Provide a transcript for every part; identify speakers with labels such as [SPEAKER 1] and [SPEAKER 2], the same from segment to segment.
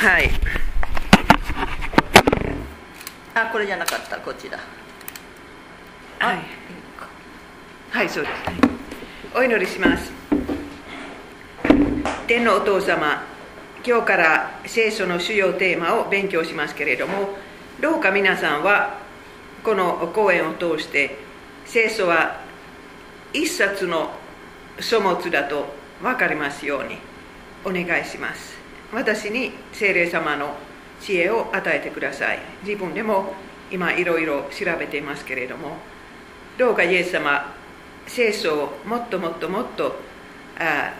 [SPEAKER 1] はい。あ、これじゃなかった、こっちだ。
[SPEAKER 2] はいはい、そうです。お祈りします。天のお父様、今日から聖書の主要テーマを勉強しますけれども、どうか皆さんはこの講演を通して、聖書は一冊の書物だと分かりますようにお願いします。私に聖霊様の知恵を与えてください。自分でも今いろいろ調べていますけれども、どうかイエス様、聖書をもっともっともっとあ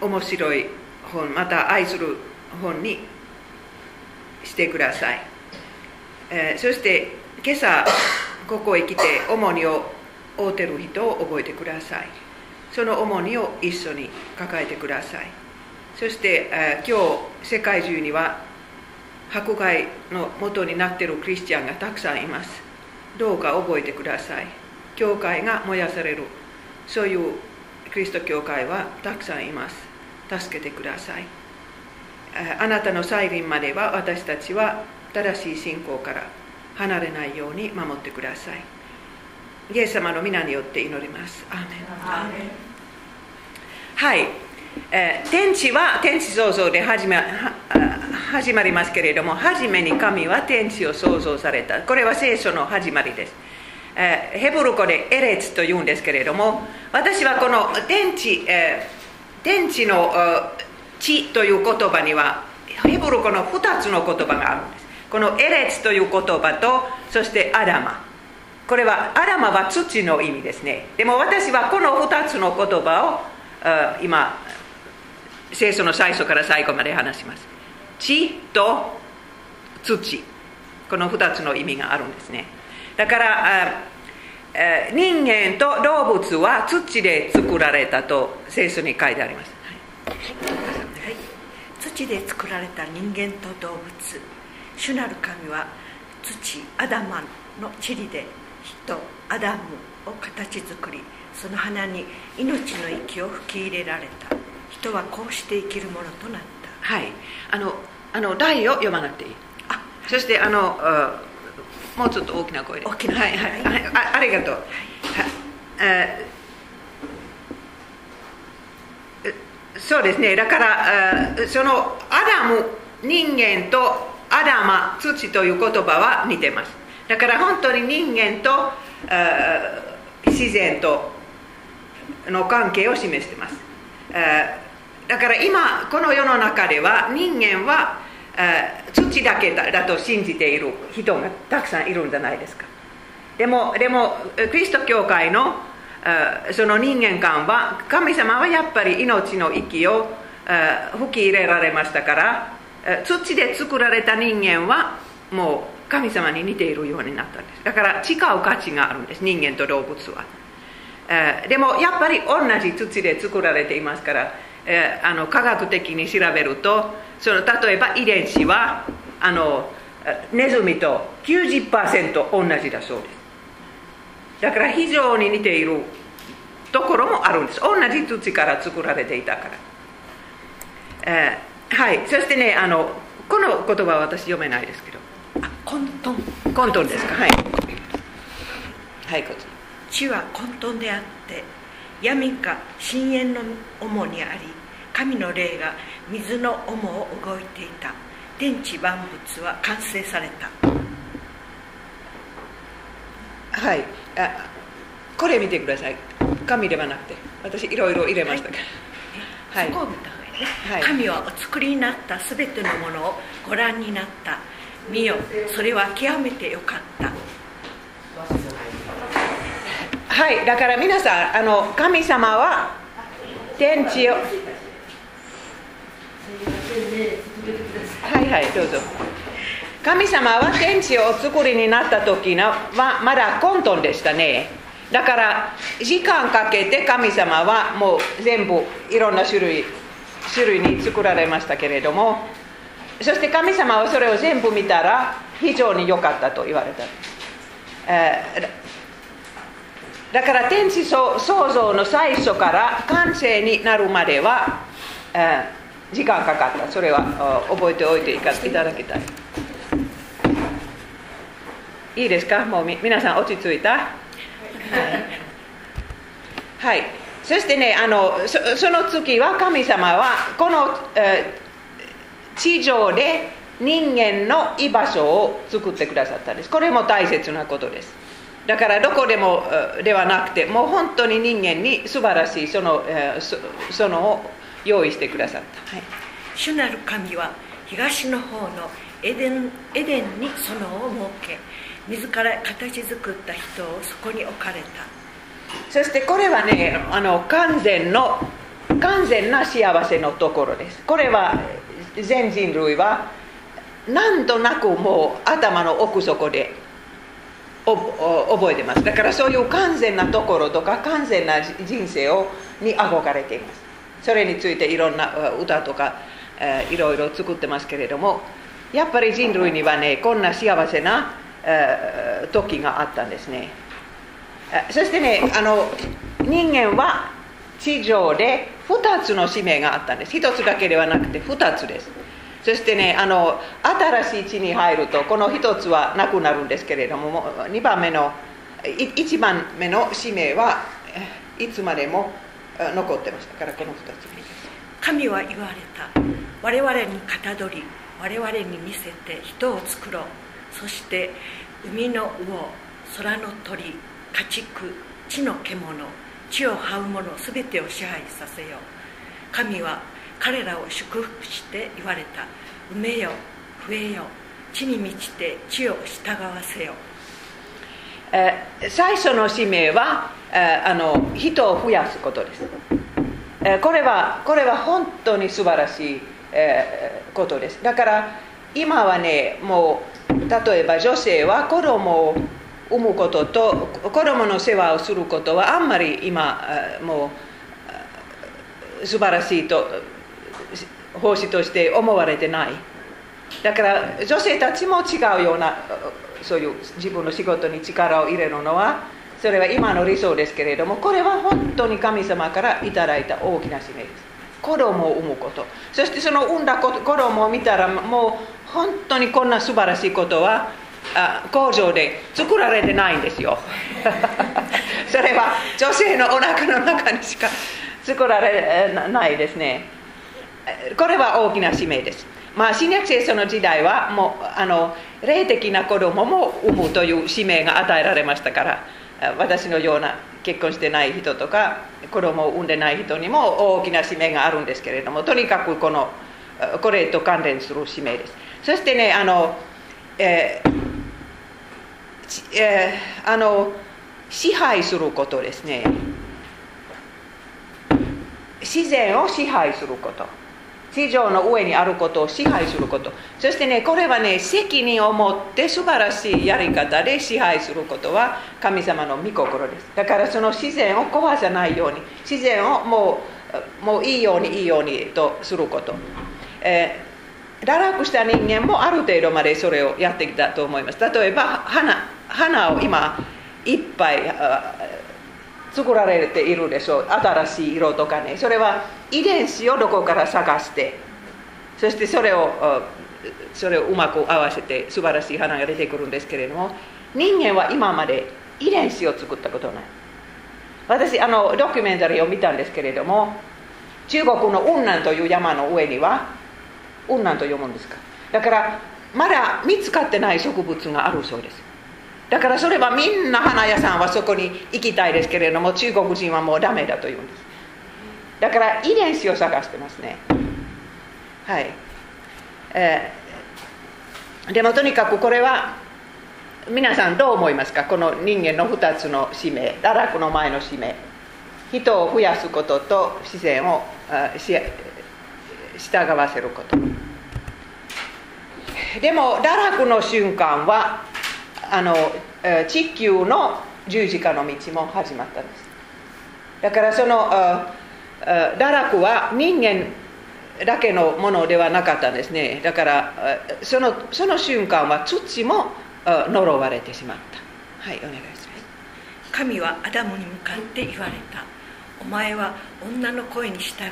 [SPEAKER 2] 面白い本、また愛する本にしてください。えーそして今朝、ここへ来て重荷を負うてる人を覚えてください。その重荷を一緒に抱えてください。そして、えー今日、世界中には迫害の元になっているクリスチャンがたくさんいます。どうか覚えてください。教会が燃やされる。そういうキリスト教会はたくさんいます。助けてください。えーあなたの再臨までは私たちは正しい信仰から離れないように守ってください。イエス様の皆によって祈ります。アーメンはい、天地は天地創造で始ま始まりますけれども初めに神は天地を創造された。これは聖書の始まりです、ヘブル語でエレツというんですけれども私はこの天地、天地の地という言葉にはヘブル語の2つの言葉があるんです。このエレツという言葉とそしてアダマ。これはアダマは土の意味ですね。でも私はこの2つの言葉を今聖書の最初から最後まで話します。地と土。この2つの意味があるんですね。だから人間と動物は土で作られたと聖書に書いてあります、
[SPEAKER 3] はい、土で作られた人間と動物。主なる神は土アダマンの塵で人アダムを形作りその花に命の息を吹き入れられた。人はこうして生きるものとなった。
[SPEAKER 2] はい。あのあの題を読まなくていい。
[SPEAKER 3] あ。
[SPEAKER 2] そしてあのあもうちょっと大きな声で。
[SPEAKER 3] 大きな
[SPEAKER 2] はいはい、はい、あありがとう、はい。えーえそうですね。だからあそのアダム人間とアダマ土という言葉は似てます。だから本当に人間とあ自然との関係を示しています。あだから今この世の中では人間は土だけだと信じている人がたくさんいるんじゃないですか。でもでもキリスト教会のその人間観は神様はやっぱり命の息を吹き入れられましたから土で作られた人間はもう神様に似ているようになったんです。だから違う価値があるんです人間と動物は。でもやっぱり同じ土で作られていますから、えーあの科学的に調べるとその例えば遺伝子はあのえーネズミと90%同じだそうです。だから非常に似ているところもあるんです。同じ土から作られていたから、えーはい。そしてねあのこの言葉は私読めないですけど。
[SPEAKER 3] あ混沌
[SPEAKER 2] 混沌ですか？はい。はいこっち。
[SPEAKER 3] 地は混沌であって闇か深淵の主にあり神の霊が水の主を動いていた。天地万物は完成された。
[SPEAKER 2] はい、あこれ見てください。紙ではなくて。私いろいろ入れましたからはい。
[SPEAKER 3] そこを見た方がいいね、
[SPEAKER 2] はい
[SPEAKER 3] 神はお作りになったすべてのものをご覧になった。見よ。それは極めてよかった
[SPEAKER 2] はい、だから皆さんあの神様は天地をはいはいどうぞ。神様は天地をお作りになった時のはまだ混沌でしたね。だから時間かけて神様はもう全部いろんな種類種類に作られましたけれどもそして神様はそれを全部見たら非常に良かったと言われた、えーだから天地創造の最初から完成になるまでは、えー時間かかった。それは覚えておいていただきたい。いいですか？もう皆さん落ち着いた？はい、はい、そしてねあのそその次は神様はこの、えー、地上で人間の居場所を作ってくださったんです。これも大切なことです。だからどこでもではなくてもう本当に人間に素晴らしいそのそそのを用意してくださった、はい、
[SPEAKER 3] 主なる神は東の方のエデンエデンに園を設け自ら形作った人をそこに置かれた。
[SPEAKER 2] そしてこれはねあの完全の完全な幸せのところです。これは全人類は何となくもう頭の奥底で覚えてます。だからそういう完全なところとか完全な人生をに憧れています。それについていろんな歌とか、えー、いろいろ作ってますけれどもやっぱり人類にはねこんな幸せな、えー、時があったんですね。そしてねあの人間は地上で2つの使命があったんです。1つだけではなくて2つです。そしてねあの新しい地に入るとこの1つはなくなるんですけれども2番目の1番目の使命はいつまでも残ってましたからこの2つ
[SPEAKER 3] 神は言われた。我々にかたどり我々に見せて人を作ろう。そして海の魚空の鳥家畜地の獣地を這う者全てを支配させよう。神は彼らを祝福して言われた。埋めよ増えよ地に満ちて地を従わせよ
[SPEAKER 2] え、最初の使命は、え、あの人を増やすことです、え、これはこれは本当に素晴らしい、え、ことです。だから今はねもう例えば女性は子供を産むことと子供の世話をすることはあんまり今もう素晴らしいと奉仕として思われてない。だから女性たちも違うようなそういう自分の仕事に力を入れるのはそれは今の理想ですけれどもこれは本当に神様からいただいた大きな使命です。子供を産むこと。そしてその産んだ子供を見たらもう本当にこんな素晴らしいことはあ工場で作られてないんですよ。それは女性のお腹の中にしか作られないですね。これは大きな使命です。まあ、新約聖書の時代はもうあの霊的な子供も産むという使命が与えられましたから私のような結婚してない人とか子供を産んでない人にも大きな使命があるんですけれどもとにかくこのこれと関連する使命です。そしてねあの、えーえー、あの支配することですね。自然を支配すること。地上の上にあることを支配すること。そしてねこれはね責任を持って素晴らしいやり方で支配することは神様の御心です。だからその自然を壊さないように自然をもうもういいようにいいようにとすること、えー、堕落した人間もある程度までそれをやってきたと思います。例えば花花を今いっぱい作られているでしょう。新しい色とかね。それは遺伝子をどこから探して。そしてそれをそれをうまく合わせて素晴らしい花が出てくるんですけれども。人間は今まで遺伝子を作ったことない。私あのドキュメンタリーを見たんですけれども中国の雲南という山の上には雲南と読むんですか。だからまだ見つかってない植物があるそうです。だからそれはみんな花屋さんはそこに行きたいですけれども中国人はもうダメだと言うんです。だから遺伝子を探してますね。はい、えー、でもとにかくこれは皆さんどう思いますか？この人間の2つの使命堕落の前の使命人を増やすことと自然を従わせること。でも堕落の瞬間はあの地球の十字架の道も始まったんです。だからその堕落は人間だけのものではなかったんですね。だからそのその瞬間は土も呪われてしまった。はいお願いします。
[SPEAKER 3] 神はアダムに向かって言われた。お前は女の声に従い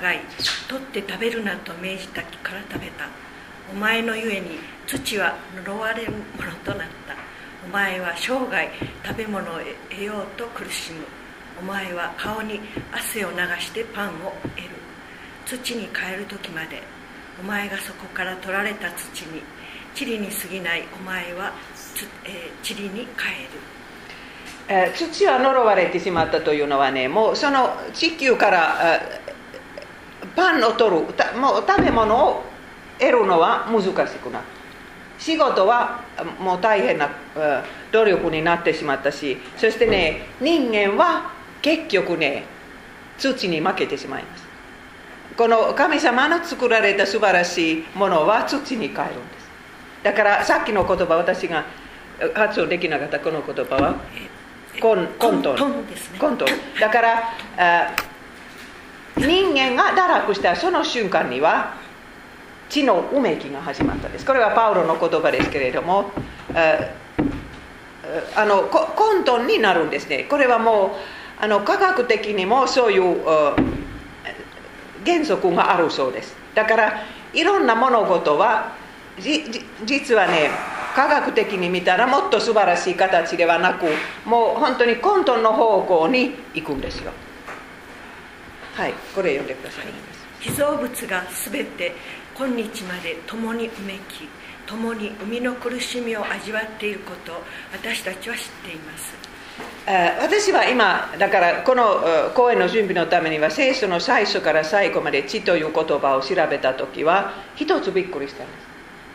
[SPEAKER 3] 取って食べるなと命じた木から食べた。お前のゆえに土は呪われるものとなった。お前は生涯食べ物を得ようと苦しむ。お前は顔に汗を流してパンを得る。土に帰る時までお前がそこから取られた土に塵に過ぎない。お前は、えー、塵に帰る。
[SPEAKER 2] えー土は呪われてしまったというのはねもうその地球からパンを取るもう食べ物を得るのは難しくなる。仕事はもう大変なえー努力になってしまったしそしてね人間は結局ね土に負けてしまいます。この神様の作られた素晴らしいものは土に帰るんです。だからさっきの言葉私がえ発音できなかったこの言葉はコンコントンコント。ンだからあ人間が堕落したその瞬間には地のうめきが始まったんです。これはパウロの言葉ですけれどもあのココントンになるんですね。これはもうあの科学的にもそういう原則があるそうです。だからいろんな物事はじじ実はね科学的に見たらもっと素晴らしい形ではなくもう本当に混沌の方向に行くんですよ。はいこれ読んでください、
[SPEAKER 3] 被造物がすべて今日まで共にうめき共に生みの苦しみを味わっていること私たちは知っています。
[SPEAKER 2] 私は今だからこの講演の準備のためには聖書の最初から最後まで地という言葉を調べた時は一つびっくりしたんです。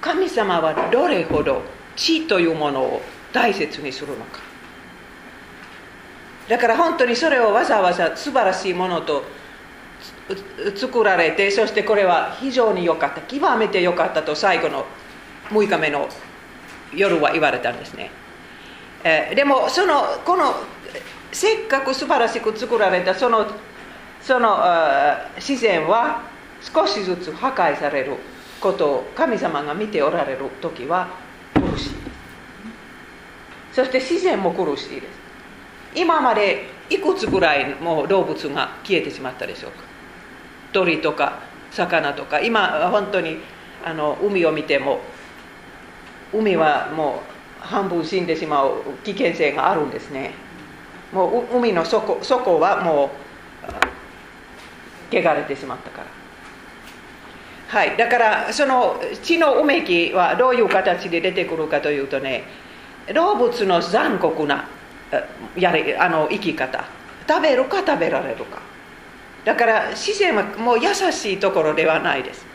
[SPEAKER 2] 神様はどれほど地というものを大切にするのか。だから本当にそれをわざわざ素晴らしいものと作られてそしてこれは非常に良かった極めて良かったと最後の6日目の夜は言われたんですね。えーでもそのこのせっかく素晴らしく作られたそのその自然は少しずつ破壊されることを神様が見ておられる時は苦しい。そして自然も苦しいです。今までいくつぐらいもう動物が消えてしまったでしょうか？鳥とか魚とか今本当にあの海を見ても海はもう半分死んでしまう危険性があるんですね。もう海の底底はもう汚れてしまったから。はい。だからその血のうめきはどういう形で出てくるかというとね動物の残酷なやあの生き方。食べるか食べられるか。だから自然はもう優しいところではないです。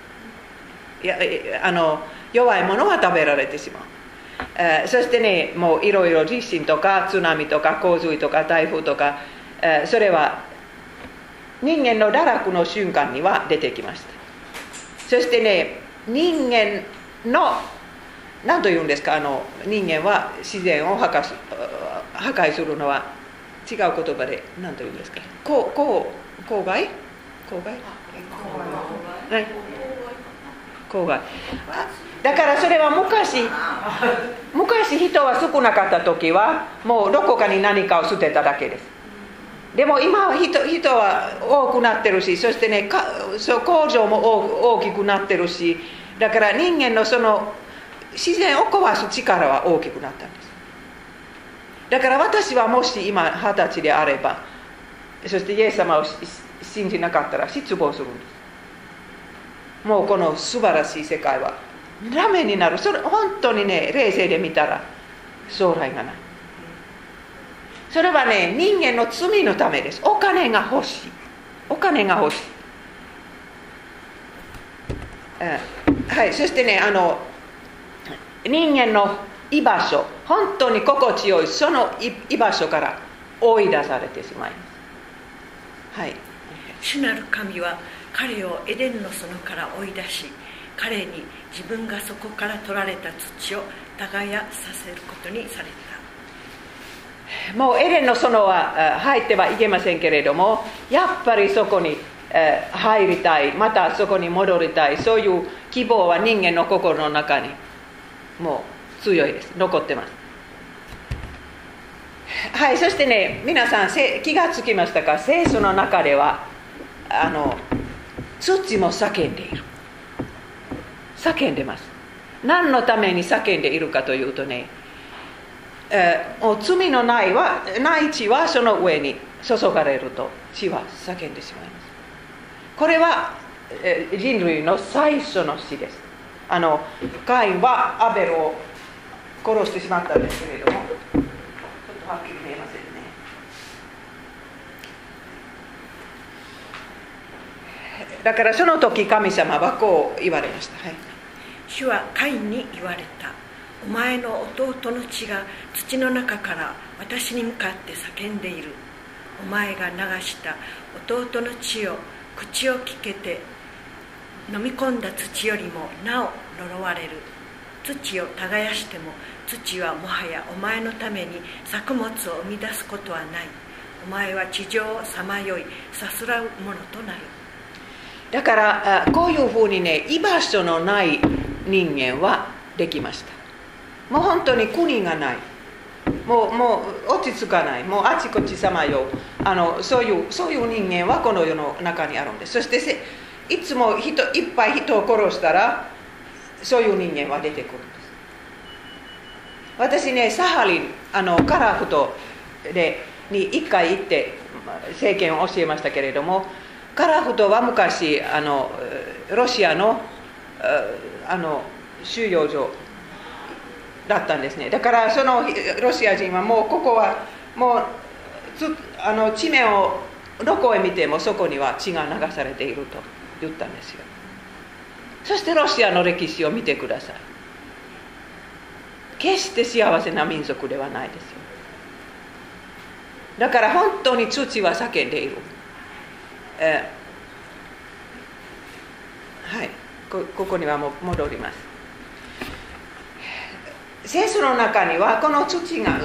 [SPEAKER 2] いやあの弱いものは食べられてしまう。えーそしてねもういろいろ地震とか津波とか洪水とか台風とか、えーそれは人間の堕落の瞬間には出てきました。そしてね人間の何と言うんですかあの人間は自然を破壊すあ破壊するのは違う言葉で何と言うんですか。こうこう公害公害はい。公害だからそれは昔昔人は少なかった時はもうどこかに何かを捨てただけです。でも今は人人は多くなってるしそしてねかそう工場も大大きくなってるしだから人間のその自然を壊す力は大きくなったんです。だから私はもし今二十歳であればそしてイエス様を信じなかったら失望するんです。もうこの素晴らしい世界はダメになる。それ本当にね冷静で見たら将来がない。それはね人間の罪のためです。お金が欲しい。お金が欲しい、うんはいそしてねあの人間の居場所。本当に心地よい。その居場所から追い出されてしまいます。はい。
[SPEAKER 3] 主なる神は彼をエデンの園から追い出し彼に自分がそこから取られた土を耕させることにされた。
[SPEAKER 2] もうエレンの園はあ入ってはいけませんけれどもやっぱりそこにえー入りたいまたそこに戻りたいそういう希望は人間の心の中にもう強いです。残ってますはいそしてね皆さんせ気がつきましたか？聖書の中ではあの土も叫んでいる。叫んでます。何のために叫んでいるかというとね、えーもう罪のないはない血はその上に注がれると血は叫んでしまいます。これは、えー人類の最初の死です。あのカインはアベルを殺してしまったんですけれどもませんね。だからその時神様はこう言われました、はい、
[SPEAKER 3] 主はカインに言われた。お前の弟の血が土の中から私に向かって叫んでいる。お前が流した。弟の血を口をきけて飲み込んだ土よりもなお呪われる土を耕しても土はもはやお前のために作物を生み出すことはない。お前は地上をさまよいさすらうものとなる。
[SPEAKER 2] だからこういうふうにね居場所のない人間はできました。もう本当に国がない。もうもう落ち着かない。もうあちこちさまよう。あのそういうそういう人間はこの世の中にあるんです。そしていつも人いっぱい人を殺したらそういう人間は出てくるんです。私ねサハリンあのカラフトでに一回行って政権を教えましたけれどもカラフトは昔あのロシアのあの収容所だったんですね。だからそのロシア人はもうここはもうつあの地面をどこへ見てもそこには血が流されていると言ったんですよ。そしてロシアの歴史を見てください。決して幸せな民族ではないですよ。だから本当に土は叫んでいる、えーはい。こここにはも戻ります。聖書の中にはこの土が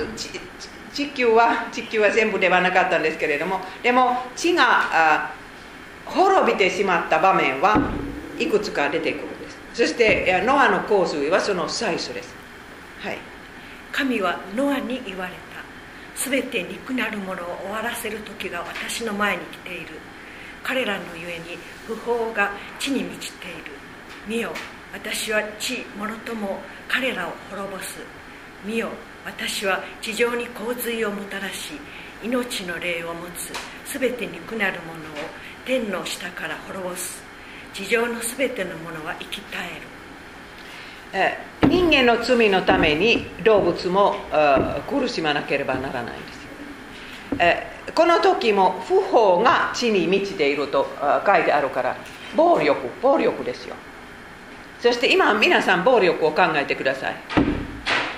[SPEAKER 2] 地球は地球は全部ではなかったんですけれどもでも地があ滅びてしまった場面はいくつか出てくるんです。そしてノアの洪水はその最初です。はい。
[SPEAKER 3] 神はノアに言われた。すべて肉なるものを終わらせる時が私の前に来ている。彼らのゆえに不法が地に満ちている。見よ私は地ものとも彼らを滅ぼす。見よ私は地上に洪水をもたらし命の霊を持つ。すべて肉なるものを天の下から滅ぼす。地上のすべてのものは生き絶える。
[SPEAKER 2] 人間の罪のために動物も苦しまなければならないんですよ、えこの時も不法が地に満ちていると書いてあるから暴力暴力ですよ。そして今皆さん暴力を考えてください、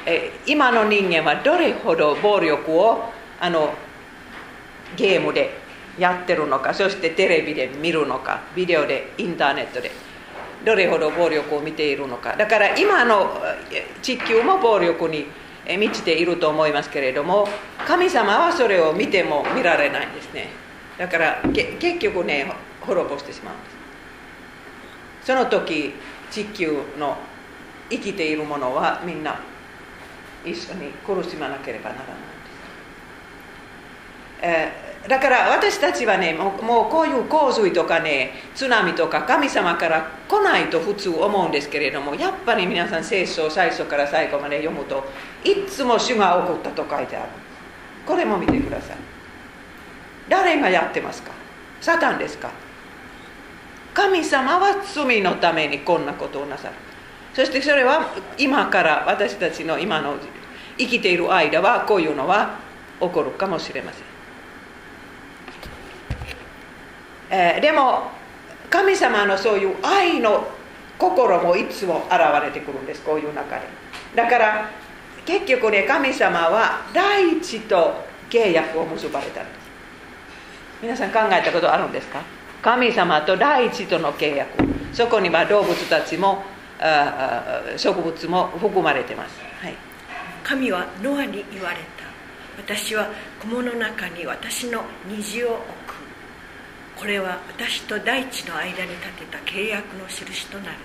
[SPEAKER 2] え今の人間はどれほど暴力をあのゲームでやってるのかそしてテレビで見るのかビデオでインターネットでどれほど暴力を見ているのか。だから今の地球も暴力に満ちていると思いますけれども神様はそれを見ても見られないんですね。だから結局ね滅ぼしてしまうんです。その時地球の生きているものはみんな一緒に苦しまなければならないんです、えーだから私たちはねもうこういう洪水とかね津波とか神様から来ないと普通思うんですけれどもやっぱり皆さん聖書を最初から最後まで読むといつも主が起こったと書いてある。これも見てください。誰がやってますか？サタンですか？神様は罪のためにこんなことをなさる。そしてそれは今から私たちの今の生きている間はこういうのは起こるかもしれません。えでも神様のそういう愛の心もいつも現れてくるんですこういう中で。だから結局ね神様は大地と契約を結ばれたんです皆さん考えたことあるんですか？神様と大地との契約。そこには動物たちも植物も含まれてます、はい、
[SPEAKER 3] 神はノアに言われた。私は雲の中に私の虹を置これは私と大地の間に立てた契約の印となる。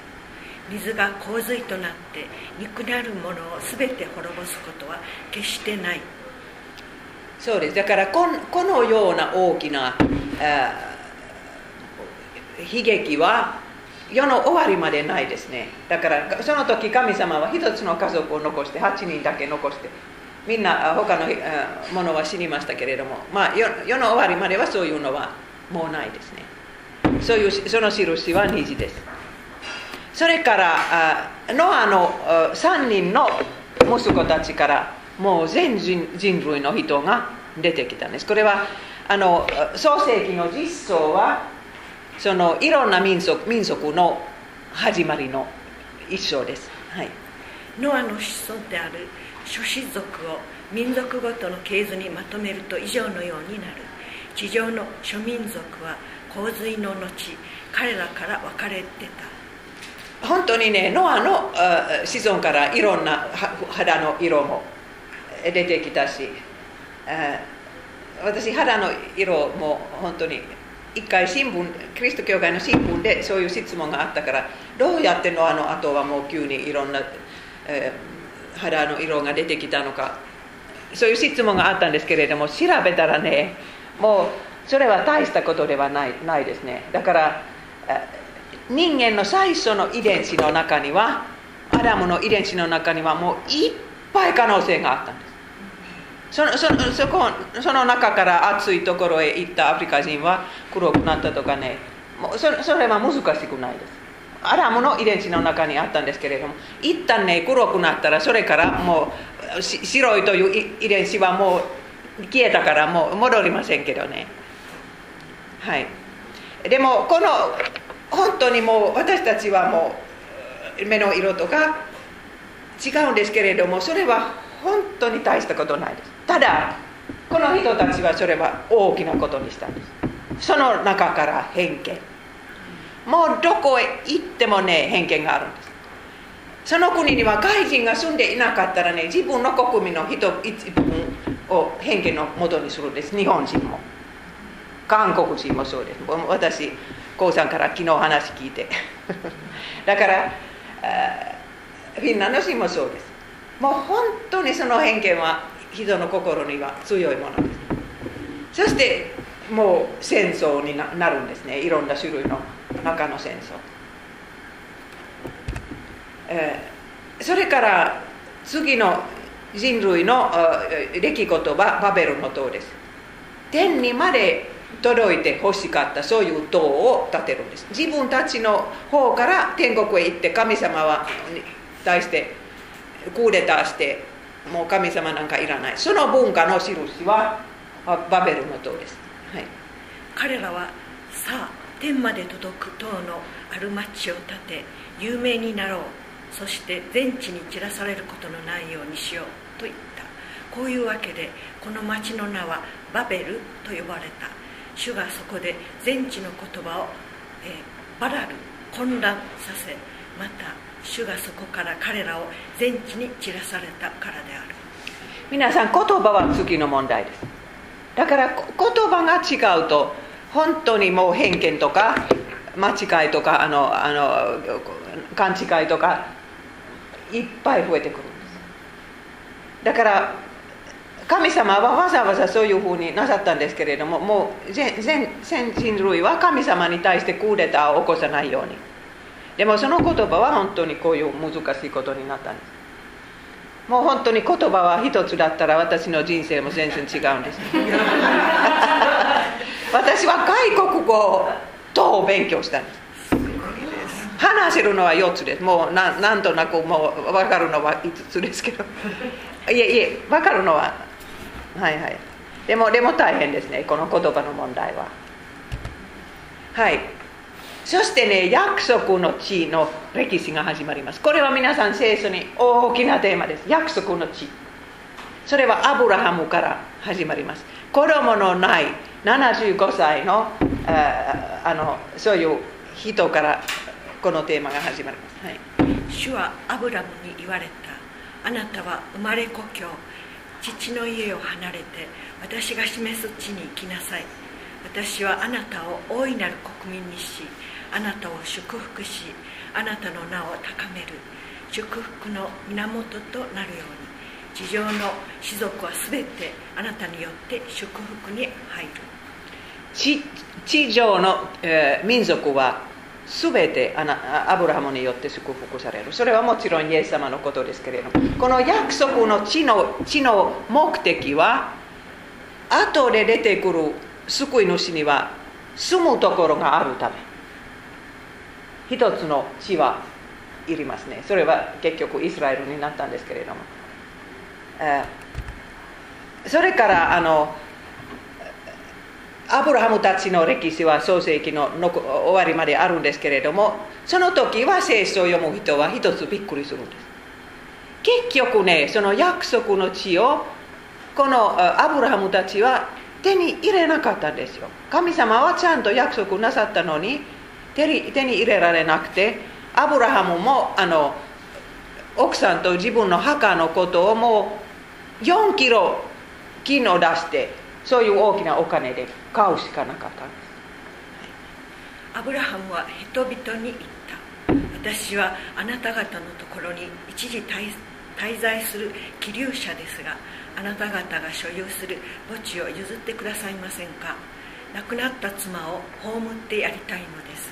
[SPEAKER 3] 水が洪水となって肉なるものを全て滅ぼすことは決してない。
[SPEAKER 2] そうです。だからここのような大きな悲劇は世の終わりまでないですね。だからその時神様は一つの家族を残して8人だけ残してみんな他のものは死にましたけれども、まあ、世の終わりまではそういうのはもうないですね。そういうその印は虹です。それからノアの3人の息子たちからもう全人類の人が出てきたんです。これはあの創世記の実相はそのいろんな民族民族の始まりの一章です、はい、
[SPEAKER 3] ノアの子孫である諸子族を民族ごとの系図にまとめると以上のようになる。地上の諸民族は洪水の後彼らから分かれて
[SPEAKER 2] た。本当にねノアの子孫からいろんな肌の色も出てきたし私肌の色も本当に一回新聞キリスト教会の新聞でそういう質問があったからどうやってノアの後はもう急にいろんな、肌の色が出てきたのかそういう質問があったんですけれども調べたらねもうそれは大したことではないないですね。だから人間の最初の遺伝子の中にはアダムの遺伝子の中にはもういっぱい可能性があったんです。そのそそこその中から暑いところへ行ったアフリカ人は黒くなったとかねもうそそれは難しくないです。アラムの遺伝子の中にあったんですけれども一旦ね黒くなったらそれからもう白いという遺伝子はもう消えたからもう戻りませんけどね。はい。でもこの本当にもう私たちはもう目の色とか違うんですけれどもそれは本当に大したことないです。ただこの人たちはそれは大きなことにしたんです。その中から偏見。もうどこへ行ってもね偏見があるんです。その国には外人が住んでいなかったらね自分の国民の人一分を偏見のもとにするんです。日本人も。韓国人もそうです。私高さんから昨日話聞いて。だからフィンランド人もそうです。もう本当にその偏見は人の心には強いものです。そしてもう戦争になるんですね。いろんな種類の中の戦争、えー、それから次の人類の出来事はバベルの塔です。天にまで届いて欲しかったそういう塔を建てるんです。自分たちの方から天国へ行って神様は対してクーデターしてもう神様なんかいらない。その文化の印はバベルの塔です、はい、
[SPEAKER 3] 彼らはさあ天まで届く塔のある町を建て有名になろう。そして全地に散らされることのないようにしよう。こういうわけでこの町の名はバベルと呼ばれた。主がそこで全地の言葉を、えー、バラル混乱させまた主がそこから彼らを全地に散らされたからである。
[SPEAKER 2] 皆さん言葉は次の問題です。だから言葉が違うと本当にもう偏見とか間違いとかあのあの勘違いとかいっぱい増えてくるんです。だから神様はわざわざそういうふうになさったんですけれどももう全全人類は神様に対してクーデターを起こさないように。でもその言葉は本当にこういう難しいことになったんです。もう本当に言葉は一つだったら私の人生も全然違うんです。私は外国語と勉強したんです話せるのは4つです。もうななんとなくもう分かるのは5つですけど。いえいえ分かるのははいはい。でもでも大変ですねこの言葉の問題は。はい。そしてね約束の地の歴史が始まります。これは皆さん聖書に大きなテーマです。約束の地。それはアブラハムから始まります。子供のない75歳のああのそういう人からこのテーマが始まります、はい、
[SPEAKER 3] 主はアブラムに言われた。あなたは生まれ故郷。父の家を離れて私が示す地に行きなさい。私はあなたを大いなる国民にしあなたを祝福しあなたの名を高める。祝福の源となるように。地上の士族は全てあなたによって祝福に入る。
[SPEAKER 2] 地上の、えー民族は全てあなアブラハムによって祝福されるそれはもちろんイエス様のことですけれどもこの約束の地の地の目的は後で出てくる救い主には住むところがあるため一つの地はいりますねそれは結局イスラエルになったんですけれども、それからあのアブラハムたちの歴史は創世紀のの終わりまであるんですけれどもその時は聖書を読む人は一つびっくりするんです結局ねその約束の地をこのアブラハムたちは手に入れなかったんですよ神様はちゃんと約束なさったのに手に手に入れられなくてアブラハムもあの奥さんと自分の墓のことをもう4キロ金を出してそういう大きなお金で買うしかなかったんです。
[SPEAKER 3] アブラハムは人々に言った。私はあなた方のところに一時滞滞在する気流者ですがあなた方が所有する墓地を譲ってくださいませんか？亡くなった妻を葬ってやりたいのです。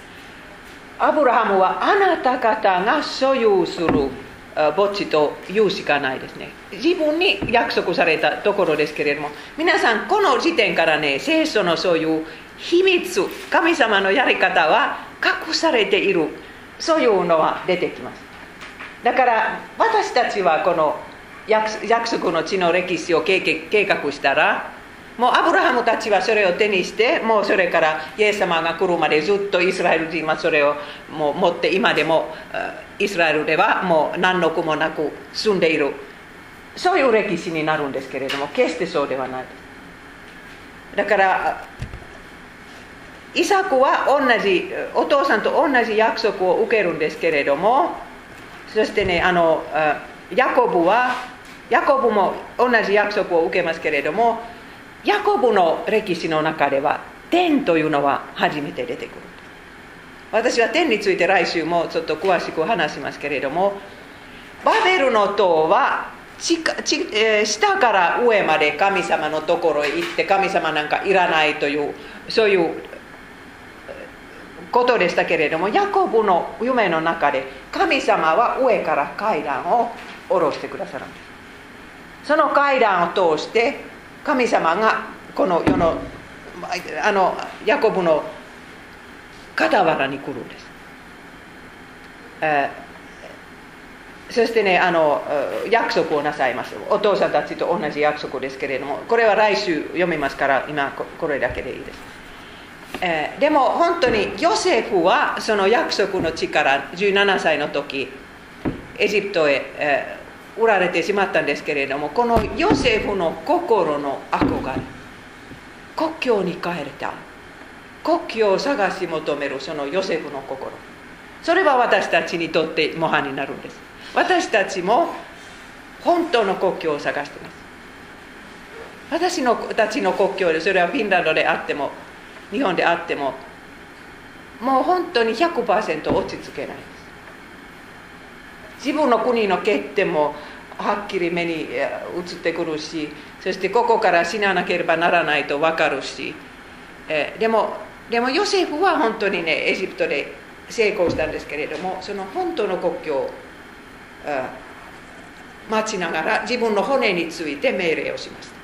[SPEAKER 2] アブラハムはあなた方が所有するあ墓地と言うしかないですね。自分に約束されたところですけれども皆さんこの時点からね聖書のそういう秘密神様のやり方は隠されているそういうのは出てきます。だから私たちはこの約束の地の歴史を計画したらもうアブラハムたちはそれを手にしてもうそれからイエス様が来るまでずっとイスラエル人はそれをもう持って今でもイスラエルではもう何の苦もなく住んでいる。そういう歴史になるんですけれども決してそうではない。だからイサクは同じお父さんと同じ約束を受けるんですけれどもそしてねあのヤコブはヤコブも同じ約束を受けますけれどもヤコブの歴史の中では天というのは初めて出てくる。私は天について来週もちょっと詳しく話しますけれどもバベルの塔は地下え下から上まで神様のところへ行って神様なんかいらないというそういうことでしたけれどもヤコブの夢の中で神様は上から階段を下ろしてくださるんです。その階段を通して神様がこの世のあのヤコブの傍らに来るんです、えーそしてねあの約束をなさいます。お父さんたちと同じ約束ですけれどもこれは来週読みますから今これだけでいいです、えーでも本当にヨセフはその約束の地から17歳の時エジプトへ、えー売られてしまったんですけれどもこのヨセフの心の憧れ故郷に帰れた。故郷を探し求めるそのヨセフの心。それは私たちにとって模範になるんです。私たちも本当の故郷を探してます。私のたちの国境でそれはフィンランドであっても日本であってももう本当に100%落ち着けない。です自分の国の欠点もはっきり目に映ってくるしそしてここから死ななければならないと分かるし、えでもでもヨセフは本当にねエジプトで成功したんですけれどもその本当の国境を待ちながら自分の骨について命令をしました。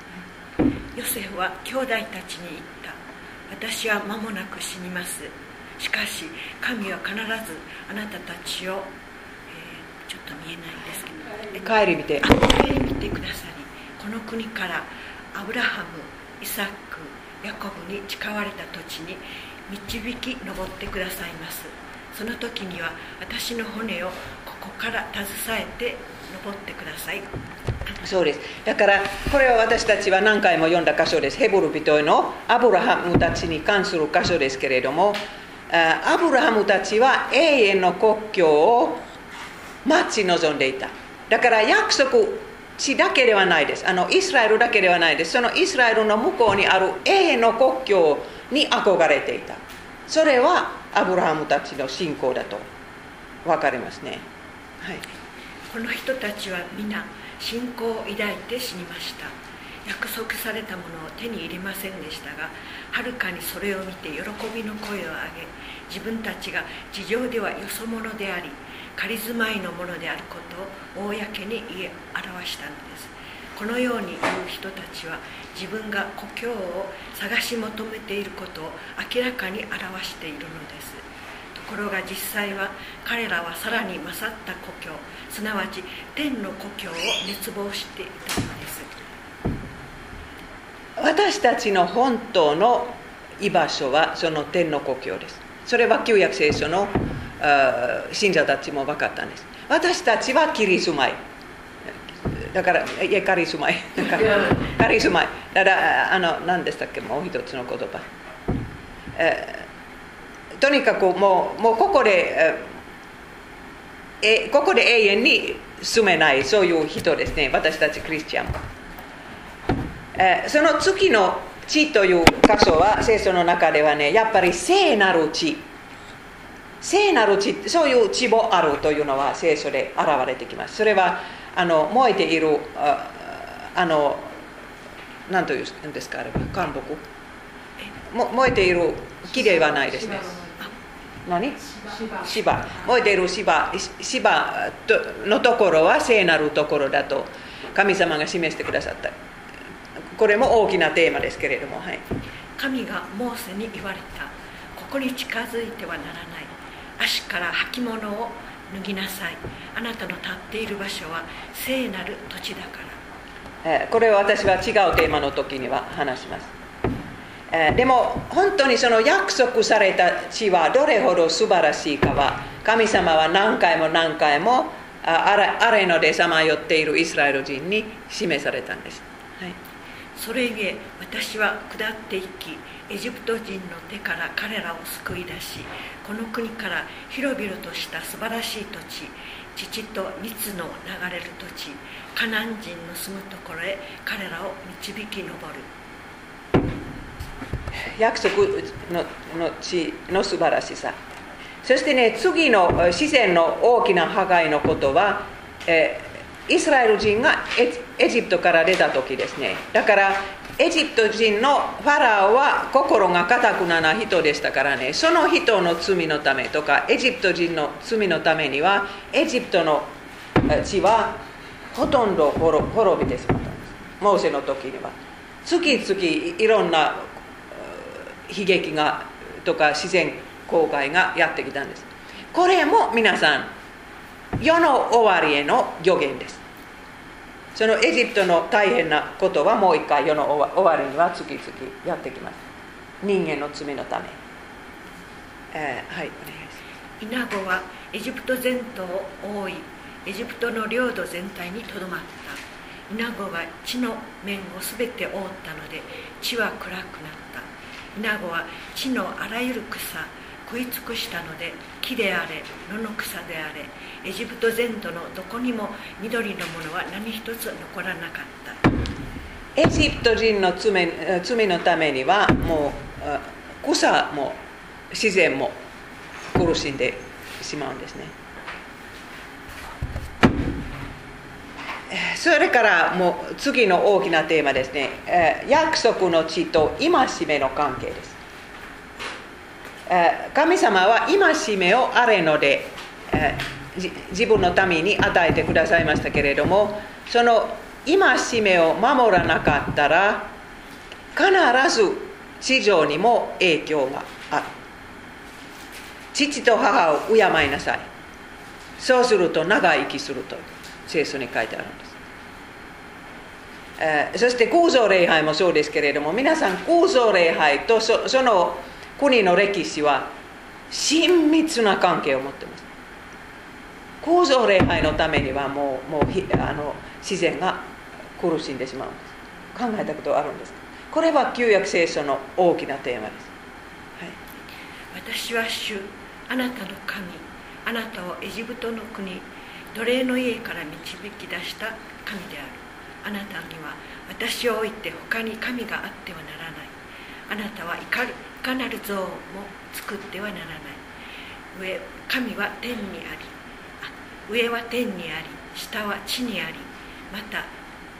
[SPEAKER 3] ヨセフは兄弟たちに言った。私は間もなく死にます。しかし神は必ずあなたたちを、えーちょっと見えない。で
[SPEAKER 2] 帰り見て
[SPEAKER 3] あ帰り見てくださりこの国からアブラハムイサックヤコブに誓われた土地に導き登ってくださいます。その時には私の骨をここから携えて登ってください。
[SPEAKER 2] そうです。だからこれは私たちは何回も読んだ箇所です。ヘブル人へのアブラハムたちに関する箇所ですけれどもあアブラハムたちは永遠の国境を待ち望んでいた。だから約束地だけではないです。あのイスラエルだけではないです。そのイスラエルの向こうにある永遠の国境に憧れていた。それはアブラハムたちの信仰だと。分かりますね。はい。
[SPEAKER 3] この人たちは皆信仰を抱いて死にました。約束されたものを手に入れませんでしたがはるかにそれを見て喜びの声を上げ自分たちが地上ではよそ者であり仮住まいのものであることを公に言い表したのです。このように言う人たちは自分が故郷を探し求めていることを明らかに表しているのです。ところが実際は彼らはさらに勝った故郷すなわち天の故郷を熱望していたのです。
[SPEAKER 2] 私たちの本当の居場所はその天の故郷です。それは旧約聖書の信者たちも分かったんです。私たちはキリスマイだからいやカリスマイカリスマイだからあの何でしたっけ？もう一つの言葉、えー、とにかくもうもうここでえここで永遠に住めないそういう人ですね。私たちクリスチャン、えー、その月の地という箇所は聖書の中ではねやっぱり聖なる地聖なる地そういう地もあるというのは聖書で現れてきます。それはあの燃えているああの何というんですかあれは韓木も燃えている木ではないですね。何？芝。燃えている芝芝のところは聖なるところだと神様が示してくださった。これも大きなテーマですけれども、はい、
[SPEAKER 3] 神がモーセに言われた。ここに近づいてはならない足から履物を脱ぎなさい。あなたの立っている場所は聖なる土地だか
[SPEAKER 2] ら。これは私は違うテーマの時には話します。でも本当にその約束された地はどれほど素晴らしいかは神様は何回も何回もあれのでさまよっているイスラエル人に示されたんです、はい、
[SPEAKER 3] それゆえ私は下っていきエジプト人の手から彼らを救い出しこの国から広々とした素晴らしい土地父と蜜の流れる土地カナン人の住むところへ彼らを導き上る。
[SPEAKER 2] 約束のの地の素晴らしさ。そしてね次の自然の大きな破壊のことは、えイスラエル人がエジプトから出た時ですね。だからエジプト人のファラオは心が固くなな人でしたからね。その人の罪のためとかエジプト人の罪のためにはエジプトの地はほとんど滅びてしまったんです。モーセの時には。次々いろんな悲劇がとか自然公開がやってきたんです。これも皆さん世の終わりへの予言です。そのエジプトの大変なことはもう一回世の終わりには次々やってきます。人間の罪のため、えー、はいお願いし
[SPEAKER 3] ます。イナゴはエジプト全島を覆いエジプトの領土全体にとどまった。イナゴが地の面を全て覆ったので地は暗くなった。イナゴは地のあらゆる草食い尽くしたので木であれ野の草であれエジプト全土のどこにも緑のものは何一つ残らなかった。
[SPEAKER 2] エジプト人の罪罪のためにはもう草も自然も苦しんでしまうんですね。それからもう次の大きなテーマですね。約束の地と戒めの関係です。神様は戒めをあれので自分のために与えてくださいましたけれどもその戒めを守らなかったら必ず地上にも影響がある。父と母を敬いなさい。そうすると長生きすると聖書に書いてあるんです、そして空想礼拝もそうですけれども皆さん空想礼拝とその国の歴史は親密な関係を持ってます。構造礼拝のためにはもうもうあの自然が苦しんでしまうんです。考えたことあるんですこれは旧約聖書の大きなテーマです、
[SPEAKER 3] はい、私は主あなたの神あなたをエジプトの国奴隷の家から導き出した神である。あなたには私を置いて他に神があってはならない。あなたはいかいかなる像も作ってはならない。上神は天にあり上は天にあり下は地にありまた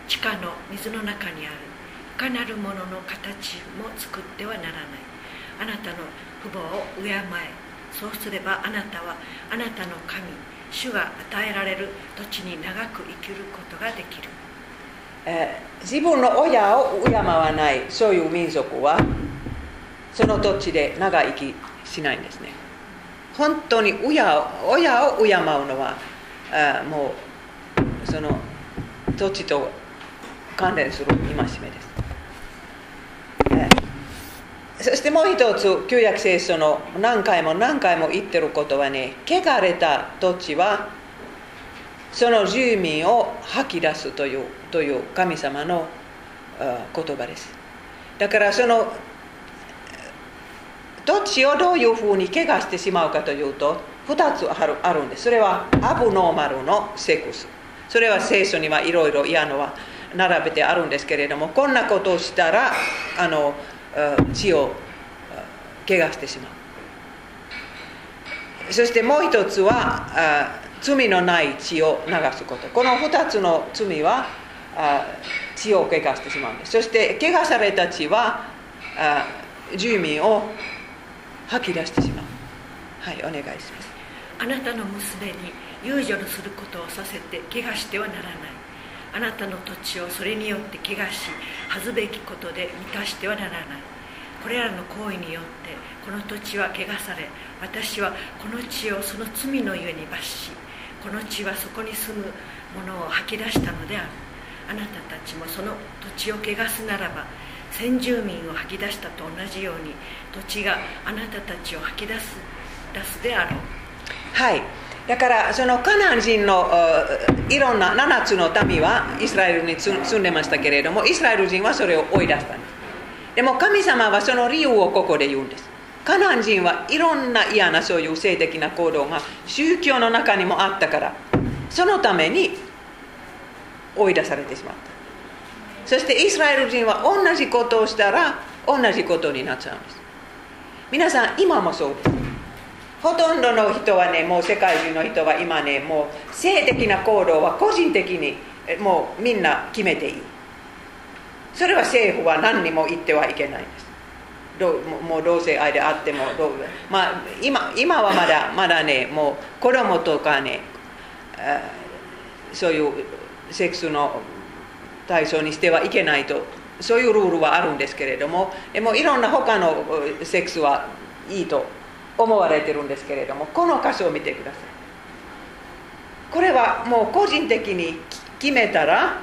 [SPEAKER 3] 地下の水の中にある。いかなるものの形も作ってはならない。あなたの父母を敬え。そうすればあなたはあなたの神主が与えられる土地に長く生きることができる。
[SPEAKER 2] えー自分の親を敬わないそういう民族はその土地で長生きしないんですね。本当に親を親を敬うのはあもうその土地と関連する戒めです、えーそしてもう一つ旧約聖書の何回も何回も言ってることはね汚れた土地はその住民を吐き出すというという神様の言葉です。だからその土地をどういうふうに怪我してしまうかというと2つあるあるんです。それはアブノーマルのセックス。それは聖書にはいろいろ嫌のは並べてあるんですけれどもこんなことをしたらあのあ血をあ怪我してしまう。そしてもう一つはあ罪のない血を流すこと。この2つの罪はあ血を怪我してしまうんです。そして怪我された血はあ住民を吐き出してしまう。はいお願いします。
[SPEAKER 3] あなたの娘に遊女のすることをさせて怪我してはならない。あなたの土地をそれによって怪我し恥ずべきことで満たしてはならない。これらの行為によってこの土地は怪我され私はこの地をその罪のゆえに罰しこの地はそこに住む者を吐き出したのである。あなたたちもその土地を汚すならば先住民を吐き出したと同じように土地があなたたちを吐き出す出すであろう。
[SPEAKER 2] はい。だからそのカナン人のいろんな7つの民はイスラエルに住んでましたけれどもイスラエル人はそれを追い出したんです。でも神様はその理由をここで言うんです。カナン人はいろんな嫌なそういう性的な行動が宗教の中にもあったからそのために追い出されてしまった。そしてイスラエル人は同じことをしたら同じことになっちゃうんです。皆さん今もそう。ほとんどの人はねもう世界中の人は今ねもう性的な行動は個人的にもうみんな決めていい。それは政府は何にも言ってはいけないです。どもう同性愛であってもどう、まあ、今今はまだまだねもう子供とかねそういうセックスの対象にしてはいけないとそういうルールはあるんですけれどもでもいろんな他のセックスはいいと思われてるんですけれどもこの箇所を見てください。これはもう個人的に決めたら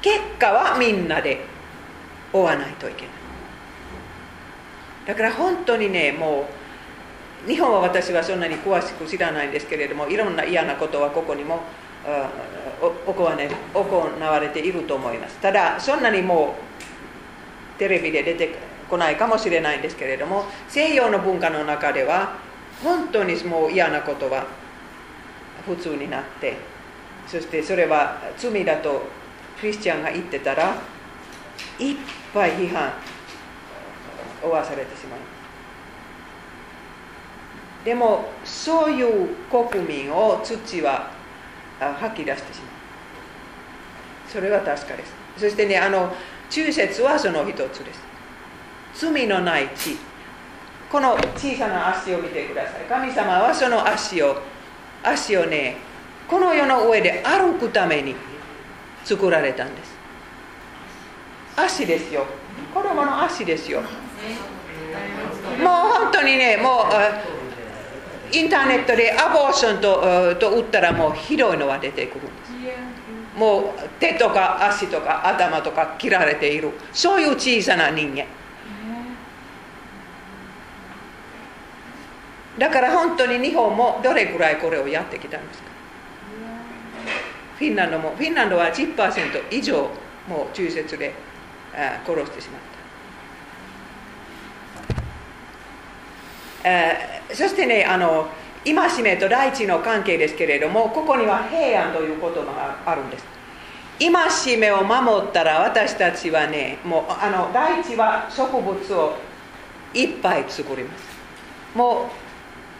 [SPEAKER 2] 結果はみんなで追わないといけない。だから本当にねもう日本は私はそんなに詳しく知らないんですけれどもいろんな嫌なことはここにも行われ行われていると思います。ただそんなにもうテレビで出てこないかもしれないんですけれども西洋の文化の中では本当にもう嫌なことは普通になってそしてそれは罪だとクリスチャンが言ってたらいっぱい批判を負わされてしまう。でもそういう国民を土は吐き出してしまう。それは確かです。そしてねあの中節はその一つです。罪のない地。この小さな足を見てください。神様はその足を足をねこの世の上で歩くために作られたんです。足ですよ。子供の足ですよ。もう本当にねもうインターネットでアボーションとと打ったらもうひどいのは出てくるんです。もう手とか足とか頭とか切られている。そういう小さな人間。だから本当に日本もどれくらいこれをやってきたんですか？フィンランドもフィンランドは10%以上もう中絶で殺してしまった。そしてねあの戒めと大地の関係ですけれどもここには平安という言葉があるんです。戒めを守ったら私たちはねもうあの大地は植物をいっぱい作ります。も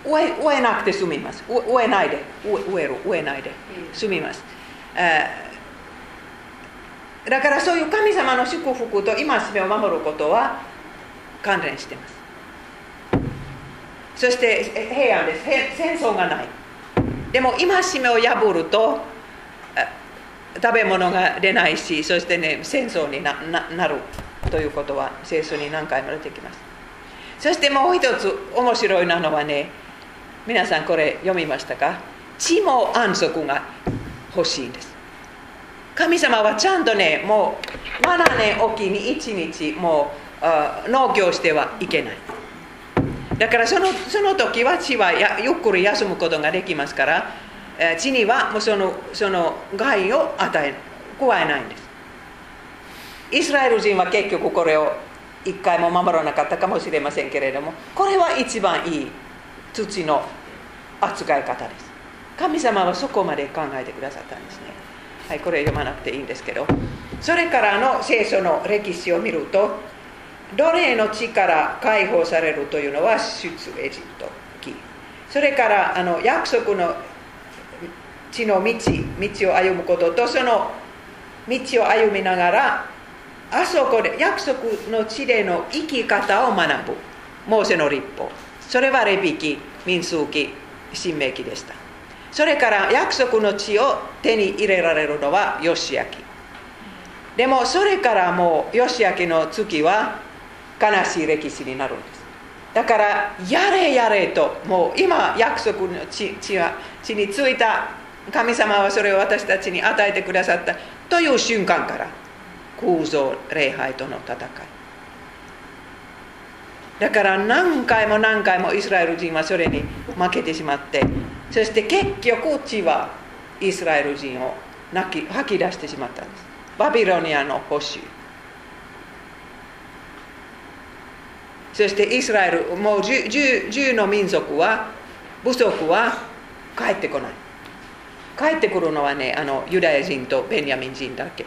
[SPEAKER 2] う植え植えなくて済みます。植えないで。植える植えないで。済みます。だからそういう神様の祝福と戒めを守ることは関連してます。そして平安です。戦争がない。でも戒めを破ると食べ物が出ないしそしてね戦争になるということは聖書に何回も出てきます。そしてもう一つ面白いなのはね皆さんこれ読みましたか？地も安息が欲しいんです。神様はちゃんとねもう7年おきに1日もう農業してはいけない。だからそのその時は地はやゆっくり休むことができますからえ地にはもうそのその害を与え加えないんです。イスラエル人は結局これを一回も守らなかったかもしれませんけれどもこれは一番いい土の扱い方です。神様はそこまで考えてくださったんですね。はいこれ読まなくていいんですけど。それからの聖書の歴史を見ると奴隷の地から解放されるというのは出エジプト記。それからあの約束の地の道道を歩むこととその道を歩みながらあそこで約束の地での生き方を学ぶ。モーセの立法。それはレビキ民数記新明記でした。それから約束の地を手に入れられるのはヨシアキでもそれからもうヨシアキの月は悲しい歴史になるんです。だからやれやれともう今約束の地地は地についた神様はそれを私たちに与えてくださったという瞬間から空想礼拝との戦い。だから何回も何回もイスラエル人はそれに負けてしまってそして結局地はイスラエル人を泣き吐き出してしまったんです。バビロニアの保守そしてイスラエルもう 10, 10の民族は部族は帰ってこない。帰ってくるのはねあのユダヤ人とベニヤミン人だけ。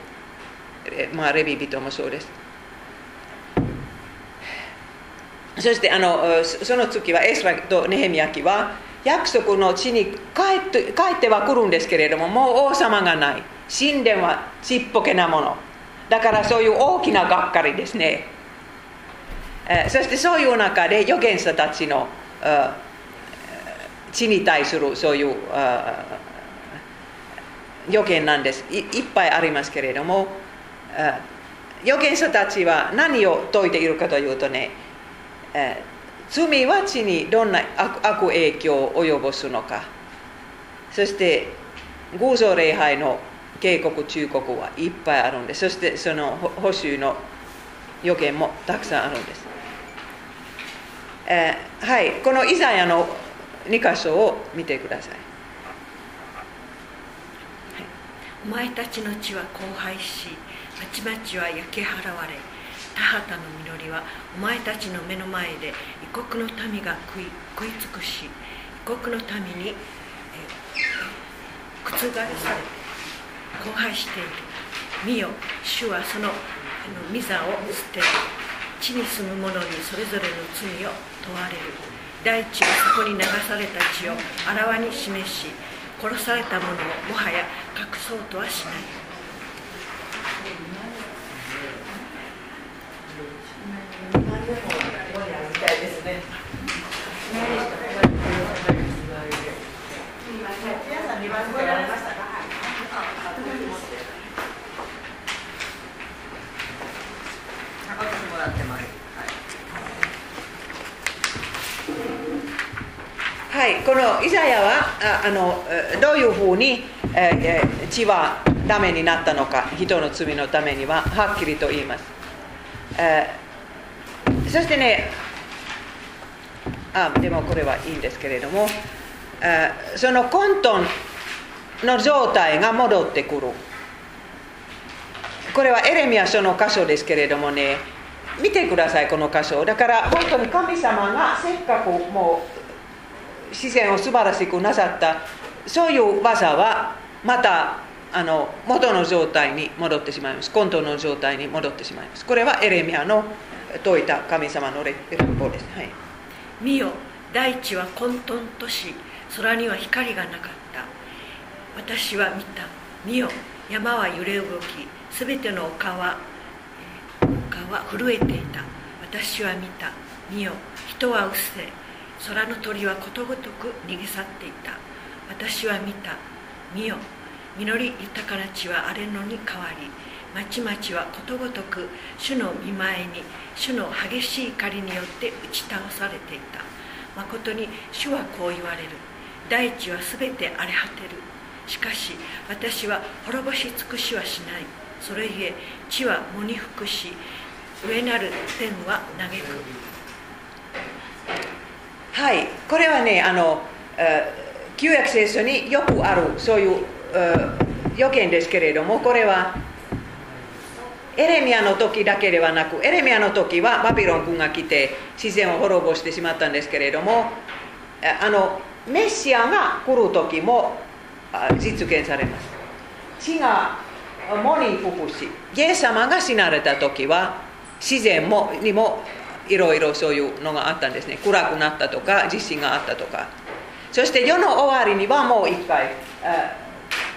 [SPEAKER 2] まあレビ人もそうです。そしてあのその月はエスラとネヘミヤ記は約束の地に帰って帰っては来るんですけれどももう王様がない。神殿はちっぽけなもの。だからそういう大きながっかりですね、そしてそういう中で預言者たちの地に対するそういう予言なんです。いっぱいありますけれども預言者たちは何を説いているかというとね、罪は地にどんな悪影響を及ぼすのか。そして偶像礼拝の警告忠告はいっぱいあるんです。そしてその保守の予言もたくさんあるんです、えー、はいこのイザヤの2箇所を見てください。
[SPEAKER 3] お前たちの地は荒廃し町々は焼き払われ田畑の実りはお前たちの目の前で異国の民が食い食い尽くし異国の民に、え覆され荒廃している。見よ主はそのあの御座を捨てる。地に住む者にそれぞれの罪を問われる。大地はそこに流された血をあらわに示し殺された者をもはや隠そうとはしない。
[SPEAKER 2] はい、このイザヤはああのどういうふうに、えー、血はダメになったのか人の罪のためにははっきりと言います、えー、そしてねあでもこれはいいんですけれども、えー、その混沌の状態が戻ってくる。これはエレミア書の箇所ですけれどもね見てくださいこの箇所。だから本当に神様がせっかくもう自然を素晴らしくなさった。そういう技はまたあの元の状態に戻ってしまいます。混沌の状態に戻ってしまいます。これはエレミアの説いた神様の立法です、はい、
[SPEAKER 3] 見よ。大地は混沌とし空には光がなかった。私は見た。見よ。山は揺れ動きすべての丘は丘は震えていた。私は見た。見よ。人はうせ。空の鳥はことごとく逃げ去っていた。私は見た。見よ。実り豊かな地は荒れ野に変わり町々はことごとく主の見前に主の激しい怒りによって打ち倒されていた。まことに主はこう言われる。大地はすべて荒れ果てる。しかし私は滅ぼし尽くしはしない。それゆえ地は喪に服し上なる天は嘆く。
[SPEAKER 2] はい。これはねあの旧約聖書によくあるそういう予見ですけれどもこれはエレミアの時だけではなくエレミアの時はバビロン軍が来て自然を滅ぼしてしまったんですけれどもあのメシアが来る時も実現されます。地が喪に服しイエス様が死なれた時は自然もにもいろいろそういうのがあったんですね。暗くなったとか地震があったとか。そして世の終わりにはもう一回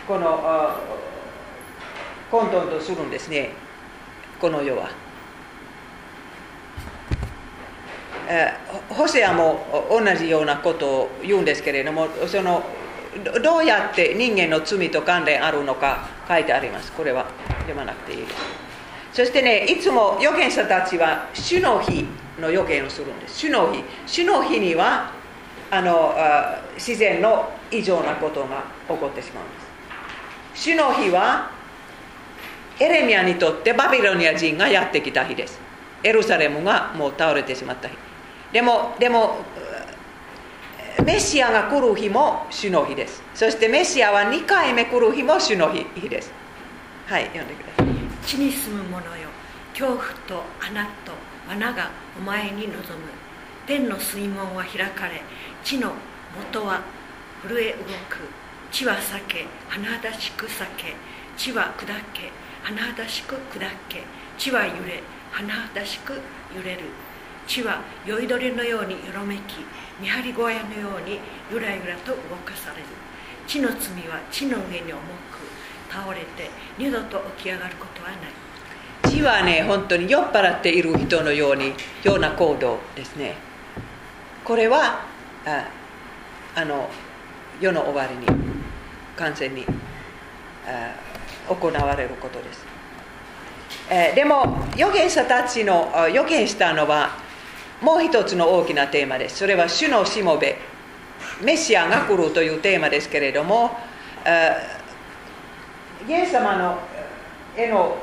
[SPEAKER 2] この混沌とするんですね。この世は。ホセアも同じようなことを言うんですけれどもそのどうやって人間の罪と関連あるのか書いてあります。これは読まなくていいです。そしてねいつも預言者たちは主の日の予言をするんです。主の日。主の日にはあのあ自然の異常なことが起こってしまうんです。主の日はエレミアにとってバビロニア人がやってきた日です。エルサレムがもう倒れてしまった日。でもでもメシアが来る日も主の日です。そしてメシアは2回目来る日も主の日です。はい読んでください。
[SPEAKER 3] 地に住む者よ。恐怖と穴と罠がお前に臨む。天の水門は開かれ地の元は震え動く。地は裂け甚だしく裂け。地は砕け甚だしく砕け。地は揺れ甚だしく揺れる。地は酔いどれのようによろめき見張り小屋のようにゆらゆらと動かされる。地の罪は地の上に重倒れて二度と起き上がることはない。
[SPEAKER 2] 地はね本当に酔っ払っている人のようにような行動ですね。これはああの世の終わりに完全にあ行われることです、えー、でも預言者たちの預言したのはもう一つの大きなテーマです。それは主のしもべメシアが来るというテーマですけれどもえイエス様の絵の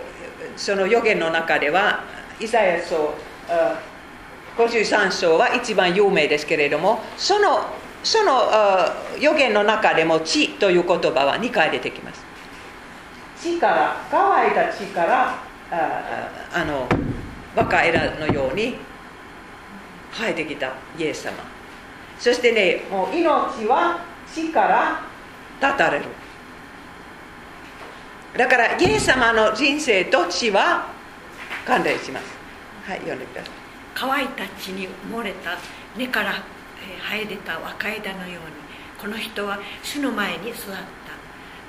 [SPEAKER 2] その予言の中ではイザヤ書53章は一番有名ですけれどもそのその予言の中でも「地」という言葉は2回出てきます。地から乾いた地からああの若枝のように生えてきたイエス様。そしてねもう命は地から断たれるだからイエス様の人生と地は関連します。はい読んでください。
[SPEAKER 3] 乾いた地に埋もれた根から生え出た若枝のようにこの人は主の前に育った。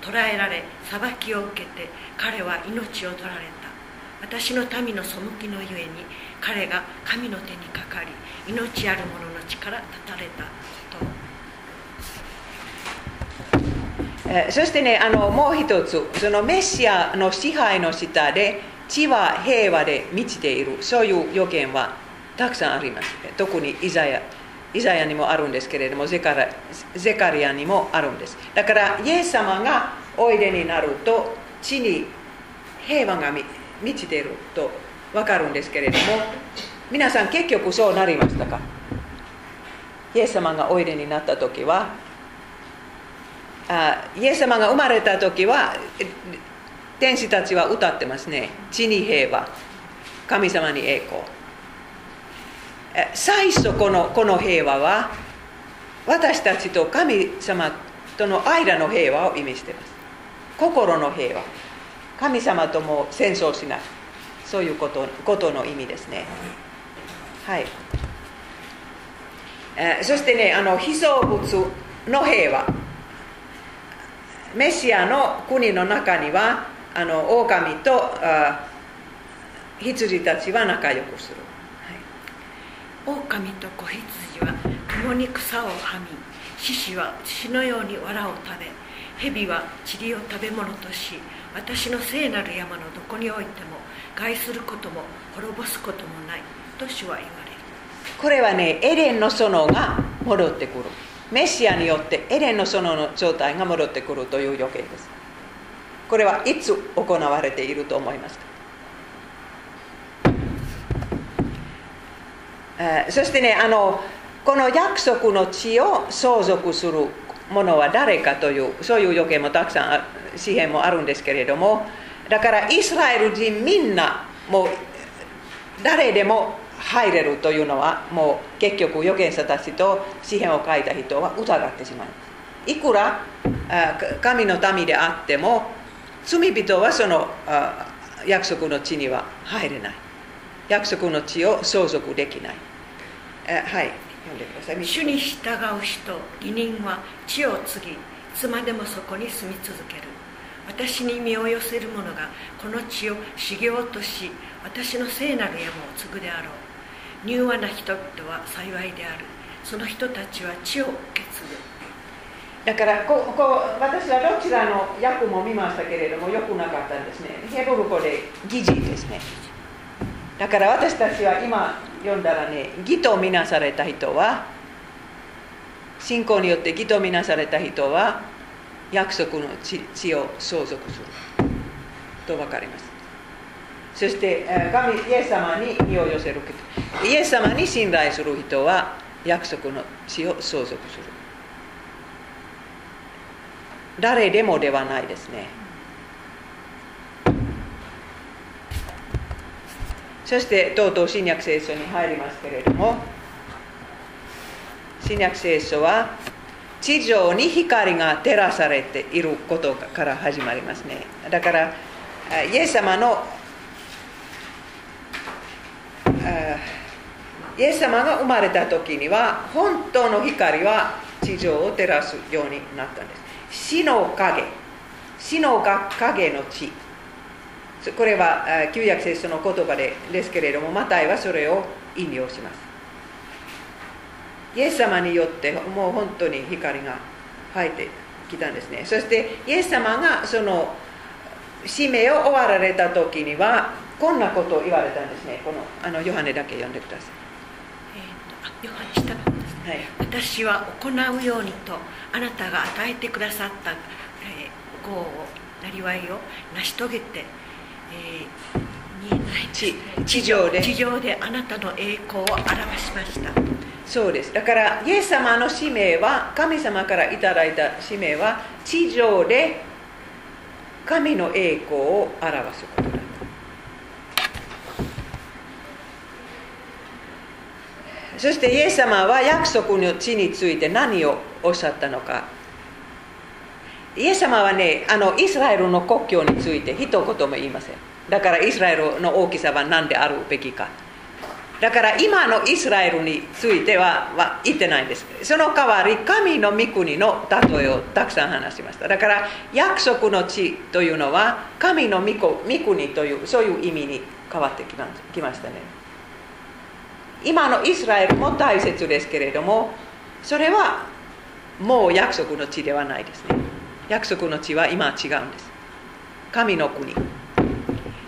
[SPEAKER 3] 捕らえられ裁きを受けて彼は命を取られた。私の民の背きのゆえに彼が神の手にかかり命ある者の力断たれた
[SPEAKER 2] えそしてねあのもう一つそのメシアの支配の下で地は平和で満ちているそういう予言はたくさんあります。特にイザヤイザヤにもあるんですけれどもゼカラゼカリアにもあるんです。だからイエス様がおいでになると地に平和が満ちていると分かるんですけれども皆さん結局そうなりましたか？イエス様がおいでになった時はあイエス様が生まれた時は天使たちは歌ってますね。地に平和神様に栄光。最初このこの平和は私たちと神様との間の平和を意味しています。心の平和神様とも戦争しない。そういうことことの意味ですね。はい。そしてねあの被造物の平和メシアの国の中にはあの狼とあ羊たちは仲良くする、
[SPEAKER 3] 狼と子羊は共に草をはみ獅子は血のように藁を食べ蛇は塵を食べ物とし私の聖なる山のどこにおいても害することも滅ぼすこともないと主は言われる。
[SPEAKER 2] これはねエレンの園が戻ってくるメシアによってエレンの園の状態が戻ってくるという予見です。これはいつ行われていると思いますか？そしてねあのこの約束の地を相続する者は誰かというそういう予見もたくさんあ詩篇もあるんですけれどもだからイスラエル人みんなもう誰でも入れるというのはもう結局預言者たちと詩篇を書いた人は疑ってしまいます。いくら神の民であっても罪人はその約束の地には入れない。約束の地を相続できない。えはい。読んでください。
[SPEAKER 3] 主に従う人義人は地を継ぎいつまでもそこに住み続ける。私に身を寄せる者がこの地を修行とし私の聖なる山を継ぐであろう。柔和な人々は幸いである。その人たちは地を受け継ぐ。
[SPEAKER 2] だからここ私はどちらの訳も見ましたけれどもよくなかったんですね。ヘブル語で疑似ですね。だから私たちは今読んだらね義とみなされた人は信仰によって義とみなされた人は約束の地地を相続する。と分かります。そして神イエス様に身を寄せる人。イエス様に信頼する人は約束の地を相続する。誰でもではないですね。そしてとうとう新約聖書に入りますけれども新約聖書は地上に光が照らされていることから始まりますね。だからイエス様のイエス様が生まれた時には本当の光は地上を照らすようになったんです。死の影。死の影の地。これは旧約聖書の言葉でですけれどもマタイはそれを引用します。イエス様によってもう本当に光が生えてきたんですね。そしてイエス様がその使命を終わられた時にはこんなことを言われたんですね。このあのヨハネだけ読んでくださ
[SPEAKER 3] えーとあヨハネ下の方ですね
[SPEAKER 2] い、はい、
[SPEAKER 3] 私は行うようにとあなたが与えてくださった、えー、業をなりわいを成し遂げて、えー
[SPEAKER 2] 地地上で。
[SPEAKER 3] 地上であなたの栄光を表しました。
[SPEAKER 2] そうです。だからイエス様の使命は神様からいただいた使命は地上で神の栄光を表すことだそしてイエス様は約束の地について何をおっしゃったのか。イエス様はねあのイスラエルの国境について一言も言いません。だからイスラエルの大きさは何であるべきか。だから今のイスラエルについてはは言ってないんです。その代わり神の御国の例えをたくさん話しました。だから約束の地というのは神の御国というそういう意味に変わってきましたね。今のイスラエルも大切ですけれどもそれはもう約束の地ではないですね。約束の地は今は違うんです。神の国。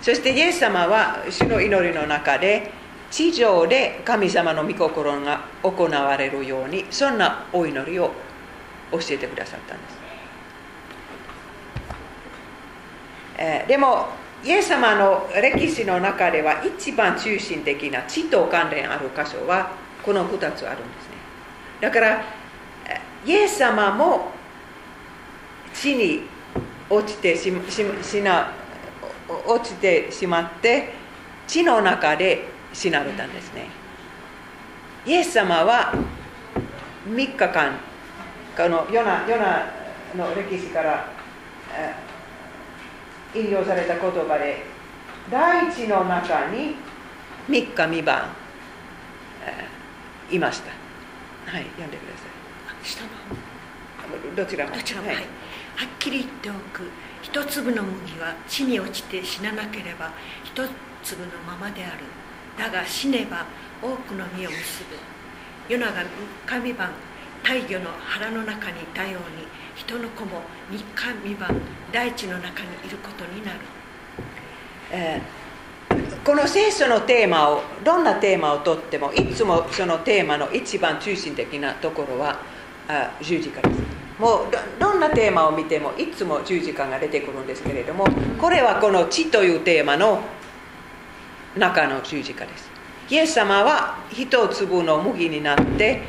[SPEAKER 2] そしてイエス様は主の祈りの中で地上で神様の御心が行われるようにそんなお祈りを教えてくださったんです、えーでもイエス様の歴史の中では一番中心的な地と関連ある箇所はこの2つあるんですね。だからえイエス様も地に落ちてししな落ちてしまって地の中で死なれたんですね。イエス様は3日間このヨナヨナの歴史からえー引用された言葉で大地の中に3日3晩えーいました。はい読んでください。
[SPEAKER 3] 下の
[SPEAKER 2] どちらも。
[SPEAKER 3] どちらも、
[SPEAKER 2] は
[SPEAKER 3] はい。い、っきり言っておく。一粒の麦は地に落ちて死ななければ一粒のままである。だが死ねば多くの実を結ぶ。ヨナが神晩大魚の腹の中にいたように人の子も三日三晩大地の中にいることになる、
[SPEAKER 2] えーこの聖書のテーマをどんなテーマをとってもいつもそのテーマの一番中心的なところはあ十字架です。もうどどんなテーマを見てもいつも十字架が出てくるんですけれどもこれはこの地というテーマの中の十字架です。イエス様は一粒の麦になって、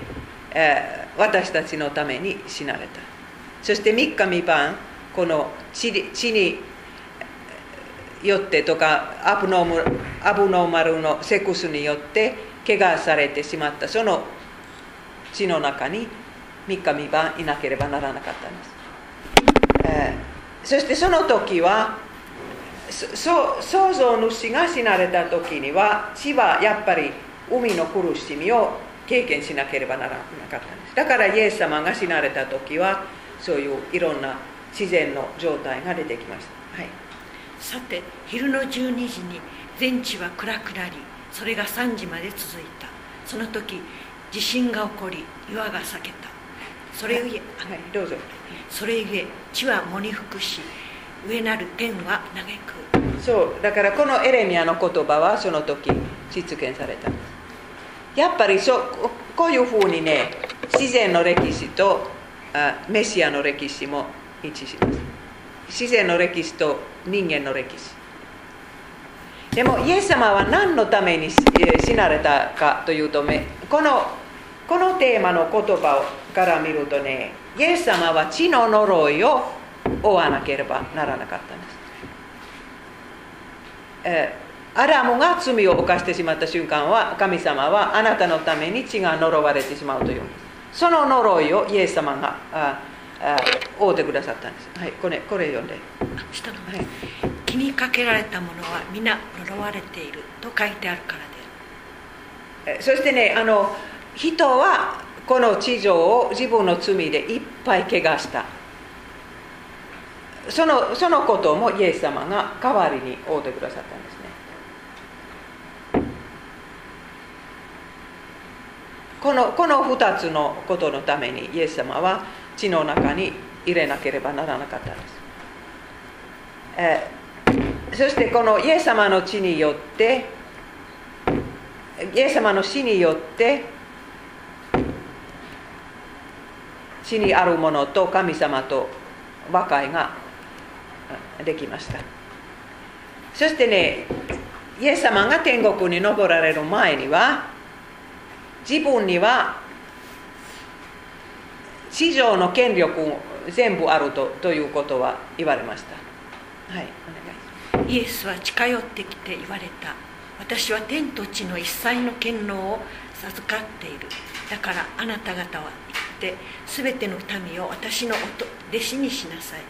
[SPEAKER 2] えー私たちのために死なれた。そして三日三晩この地によってとかアブノームアブノーマルのセクスによって怪我されてしまった。その地の中に三日三晩いなければならなかったんです、えそしてその時は創造主が死なれた時には地はやっぱり海の苦しみを経験しなければならなかったんです。だからイエス様が死なれた時はそういういろんな自然の状態が出てきました、はい。
[SPEAKER 3] さて昼の12時に全地は暗くなりそれが3時まで続いた。その時地震が起こり岩が裂けた。それゆえ
[SPEAKER 2] はい、どうぞ。
[SPEAKER 3] それゆえ地は喪に服し上なる天は嘆く。
[SPEAKER 2] そう。だからこのエレミアの言葉はその時実現されたんです。やっぱりそうここういうふうにね自然の歴史とあメシアの歴史も一致します。自然の歴史と人間の歴史。でもイエス様は何のために死なれたかというとねこのこのテーマの言葉から見るとねイエス様は血の呪いを負わなければならなかったんです。えーアダムが罪を犯してしまった瞬間は神様はあなたのために血が呪われてしまうというんです。その呪いをイエス様がああ負うてくださったんです。はいこれこれ読んで。
[SPEAKER 3] 下の
[SPEAKER 2] はい。
[SPEAKER 3] 気にかけられたものは皆呪われている。と書いてあるからである。
[SPEAKER 2] えそしてねあの人はこの地上を自分の罪でいっぱい怪我した。そのそのこともイエス様が代わりに負うてくださったんですねこのこの2つのことのためにイエス様は地の中に入れなければならなかったんです、えーそしてこのイエス様の血によってイエス様の死によって死にあるものと神様と和解ができました。そしてねイエス様が天国に昇られる前には自分には地上の権力全部あるとということは言われました。はいお願い
[SPEAKER 3] イエスは近寄ってきて言われた。私は天と地の一切の権能を授かっている。だからあなた方は行って全ての民を私の弟子にしなさい。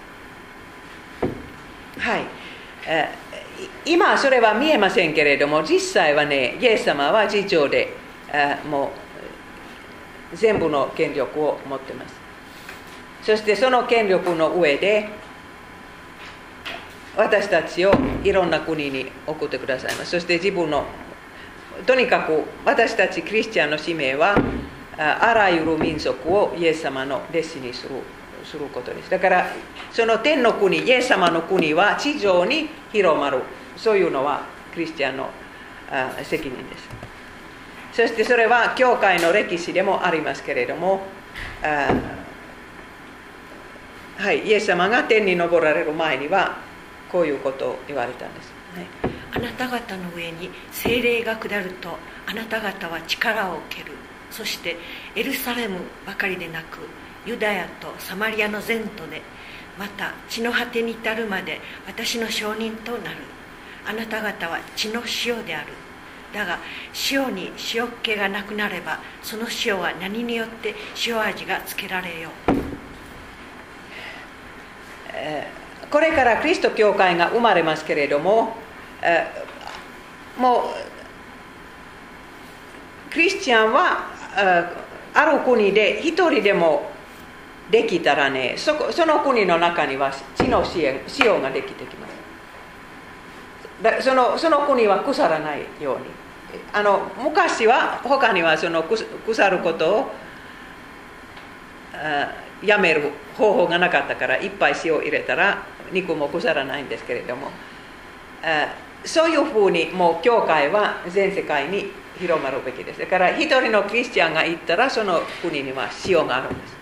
[SPEAKER 2] はい、えーい今それは見えませんけれども実際はねイエス様は地上で、えーもう全部の権力を持ってます。そしてその権力の上で私たちをいろんな国に送ってくださいます。そして自分のとにかく私たちクリスチャンの使命はあらゆる民族をイエス様の弟子にするすることです。だからその天の国イエス様の国は地上に広まる。そういうのはクリスチャンの責任です。そしてそれは教会の歴史でもありますけれどもはいイエス様が天に昇られる前にはこういうことを言われたんです、はい。
[SPEAKER 3] あなた方の上に精霊が下るとあなた方は力を受ける。そしてエルサレムばかりでなくユダヤとサマリアの全土でまた地の果てに至るまで私の証人となる。あなた方は血の塩である。だが塩に塩っ気がなくなればその塩は何によって塩味がつけられよう。
[SPEAKER 2] これからキリスト教会が生まれますけれども、もうクリスチャンはある国で一人でもできたらねそその国の中には地の支援使用ができてきます。そのその国は腐らないように。あの昔は他にはその腐ることをやめる方法がなかったからいっぱい塩を入れたら肉も腐らないんですけれどもそういうふうにもう教会は全世界に広まるべきです。だから一人のクリスチャンが行ったらその国には塩があるんです。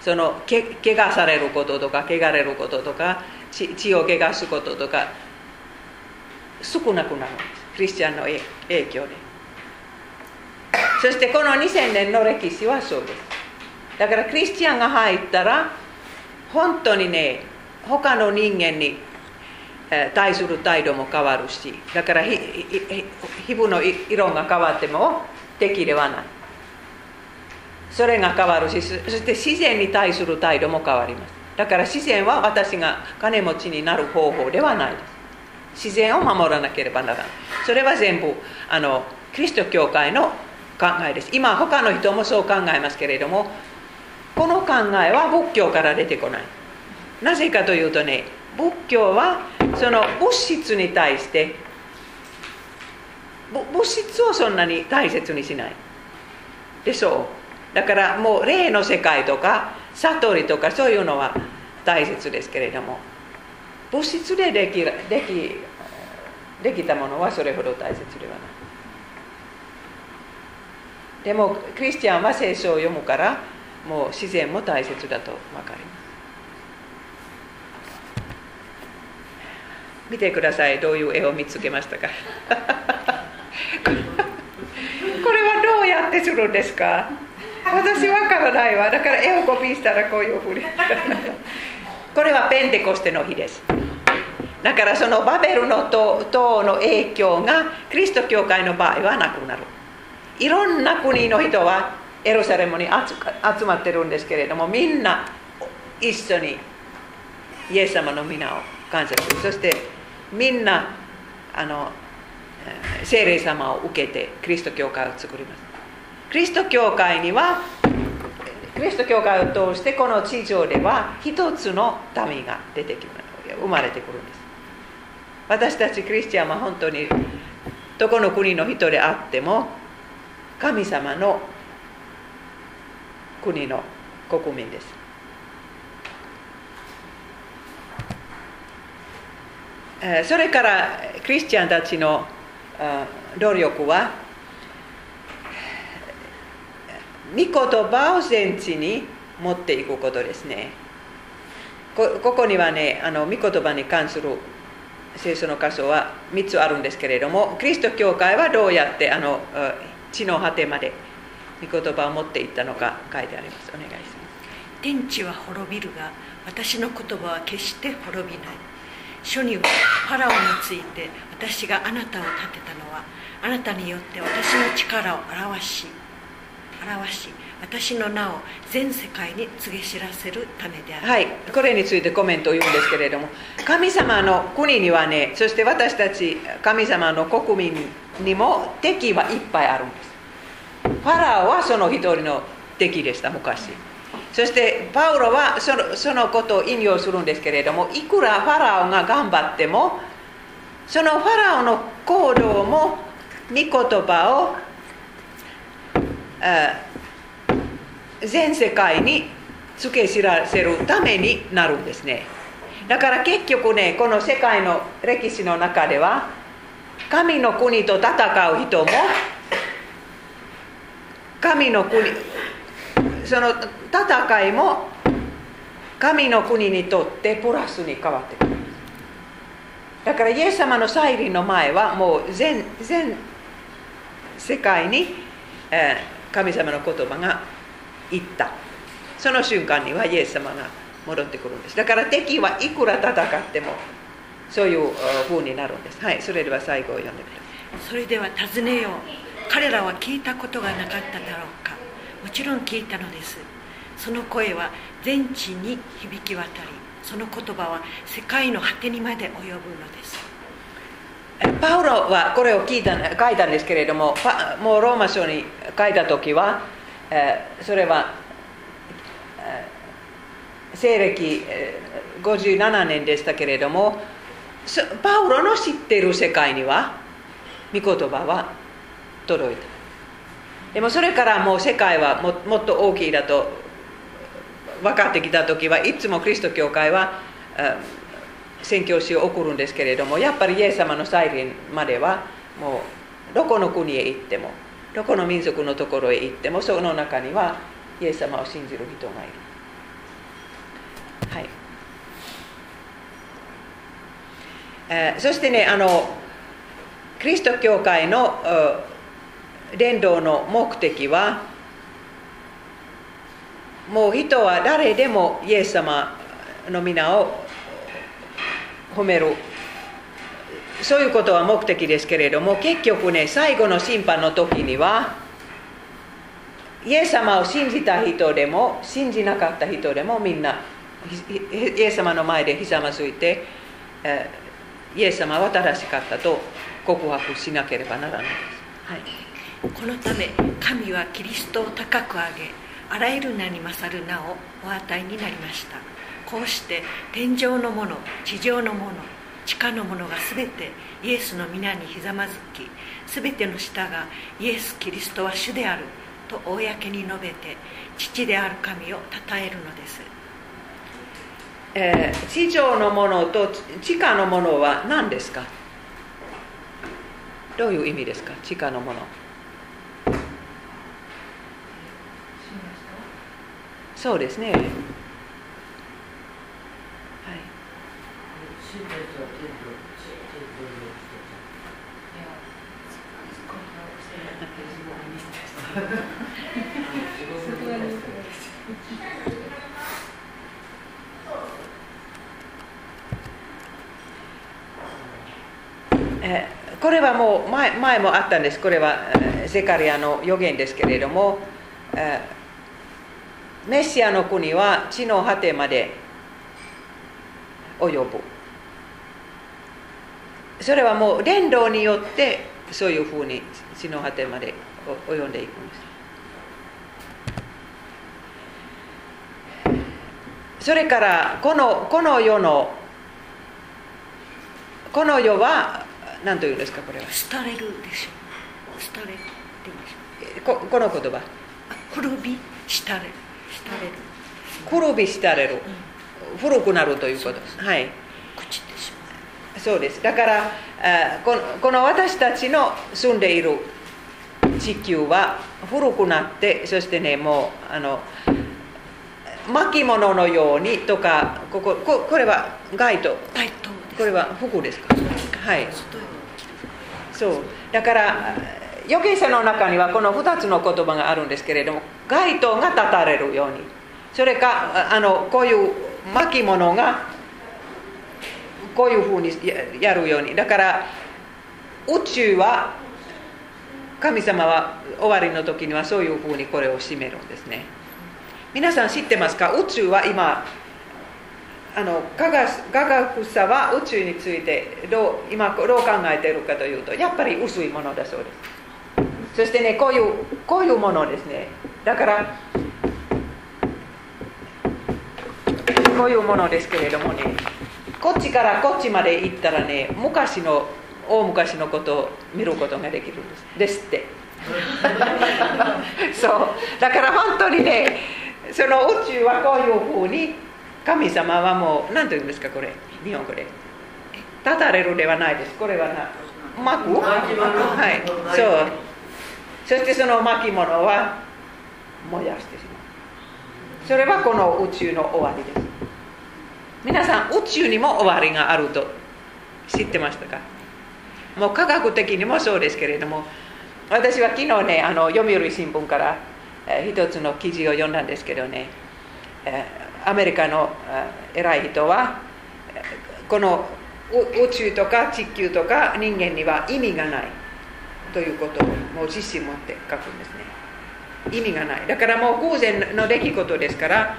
[SPEAKER 2] そのけ怪我されることとか汚れることとか血を汚すこととか少なくなるんです。クリスチャンの影響でそしてこの2000年の歴史はそうです。だからクリスチャンが入ったら本当にね他の人間に対する態度も変わるしだから皮膚の色が変わっても敵ではない。それが変わるしそして自然に対する態度も変わります。だから自然は私が金持ちになる方法ではないです。自然を守らなければならないそれは全部あのキリスト教会の考えです。今他の人もそう考えますけれどもこの考えは仏教から出てこない。なぜかというとね仏教はその物質に対して物質をそんなに大切にしない。でそう。だからもう霊の世界とか悟りとかそういうのは大切ですけれども。物質でできできできたものはそれほど大切ではない。でもクリスチャンは聖書を読むからもう自然も大切だと分かります。見てください。どういう絵を見つけましたか？これはどうやってするんですか？私わからないわ。だから絵をコピーしたらこういうふうに。これはペンテコステの日です。だからそのバベルの塔の影響がキリスト教会の場合はなくなる。いろんな国の人はエルサレムに集まってるんですけれどもみんな一緒にイエス様の皆を感謝する。そしてみんなあの聖霊様を受けてキリスト教会を作ります。キリスト教会にはキリスト教会を通してこの地上では一つの民が出てきます。生まれてくるんです。私たちクリスチャンは本当にどこの国の人であっても神様の国の国民です。それからクリスチャンたちの努力は御言葉を全地に持っていくことですね。ここにはねあの御言葉に関する聖書の箇所は3つあるんですけれどもキリスト教会はどうやってあの地の果てまで御言葉を持っていったのか書いてあります。お願いします。
[SPEAKER 3] 天地は滅びるが私の言葉は決して滅びない。書にはファラオについて私があなたを立てたのはあなたによって私の力を表し表し私の名を全世界に告げ知らせるためである。
[SPEAKER 2] はいこれについてコメントを言うんですけれども神様の国にはねそして私たち神様の国民にも敵はいっぱいあるんです。ファラオはその一人の敵でした昔。そしてパウロはそのそのことを引用するんですけれどもいくらファラオが頑張ってもそのファラオの行動も御言葉を全世界に付け知らせるためになるんですね。だから結局ねこの世界の歴史の中では神の国と戦う人も神の国その戦いも神の国にとってプラスに変わってくる。だからイエス様の再臨の前はもう全全世界に、え、神様の言葉が行った。その瞬間にはイエス様が戻ってくるんです。だから敵はいくら戦ってもそういう風になるんです。はいそれでは最後を読んでくだ
[SPEAKER 3] さいそれでは尋ねよう。彼らは聞いたことがなかっただろうか。もちろん聞いたのです。その声は全地に響き渡りその言葉は世界の果てにまで及ぶのです。
[SPEAKER 2] パウロはこれを聞いた書いたんですけれどももうローマ書に書いた時は、えそれは、西暦57年でしたけれどもパウロの知っている世界には御言葉は届いた。でもそれからもう世界はももっと大きいだと分かってきた時はいつもキリスト教会は宣教師を送るんですけれどもやっぱりイエス様の再臨まではもうどこの国へ行ってもどこの民族のところへ行ってもその中にはイエス様を信じる人がいる。はい、えー、そしてねあのキリスト教会の伝道の目的はもう人は誰でもイエス様の皆を褒めるそういうことは目的ですけれども結局ね最後の審判の時にはイエス様を信じた人でも信じなかった人でもみんなイエス様の前でひざまずいてイエス様は正しかったと告白しなければならないです、はい、
[SPEAKER 3] このため神はキリストを高く上げあらゆる名に勝る名をお与えになりました。こうして天上のもの地上のもの地下のものが全てイエスの皆にひざまずき全ての舌がイエス・キリストは主であると公に述べて父である神を称えるのです、
[SPEAKER 2] えー、地上のものと地下のものは何ですか？どういう意味ですか？地下のもの。そうですねえこれはもう前前もあったんです。これはセカリアの予言ですけれどもメシアの国は地の果てまで及ぶ。それはもう伝道によってそういうふうに地の果てまで及んでいくんです。それからこのこの世のこの世は何というんですかこれは？
[SPEAKER 3] 廃れるでしょ。廃れる
[SPEAKER 2] ここの言葉。
[SPEAKER 3] 古び廃れる。
[SPEAKER 2] 古び廃れる、うん、古くなるということはいそうです。だからこの私たちの住んでいる地球は古くなってそしてねもうあの巻物のようにとかここここれは街灯これは服ですか？はい。そう。だから預言者の中にはこの2つの言葉があるんですけれども街灯が立たれるように。それかあのこういう巻物がこういうふうにやるようにだから宇宙は神様は終わりの時にはそういうふうにこれを締めるんですね。皆さん知ってますか？宇宙は今あの科学科学者は宇宙についてどう今どう考えているかというとやっぱり薄いものだそうです。そしてねこういうこういうものですね。だからこういうものですけれどもね。こっちからこっちまで行ったらね昔の大昔のことを見ることができるんです。ですって。そう。だから本当にねその宇宙はこういうふうに神様はもう何と言うんですかこれ？日本語で。立たれるではないです。これはな巻く？はい。そう。そしてその巻物は燃やしてしまう。それはこの宇宙の終わりです皆さん宇宙にも終わりがあると知ってましたか？もう科学的にもそうですけれども私は昨日ねあの読売新聞から、一つの記事を読んだんですけどね、アメリカの、偉い人はこの宇宙とか地球とか人間には意味がないということをもう自信持って書くんですね。意味がない。だからもう偶然の出来事ですから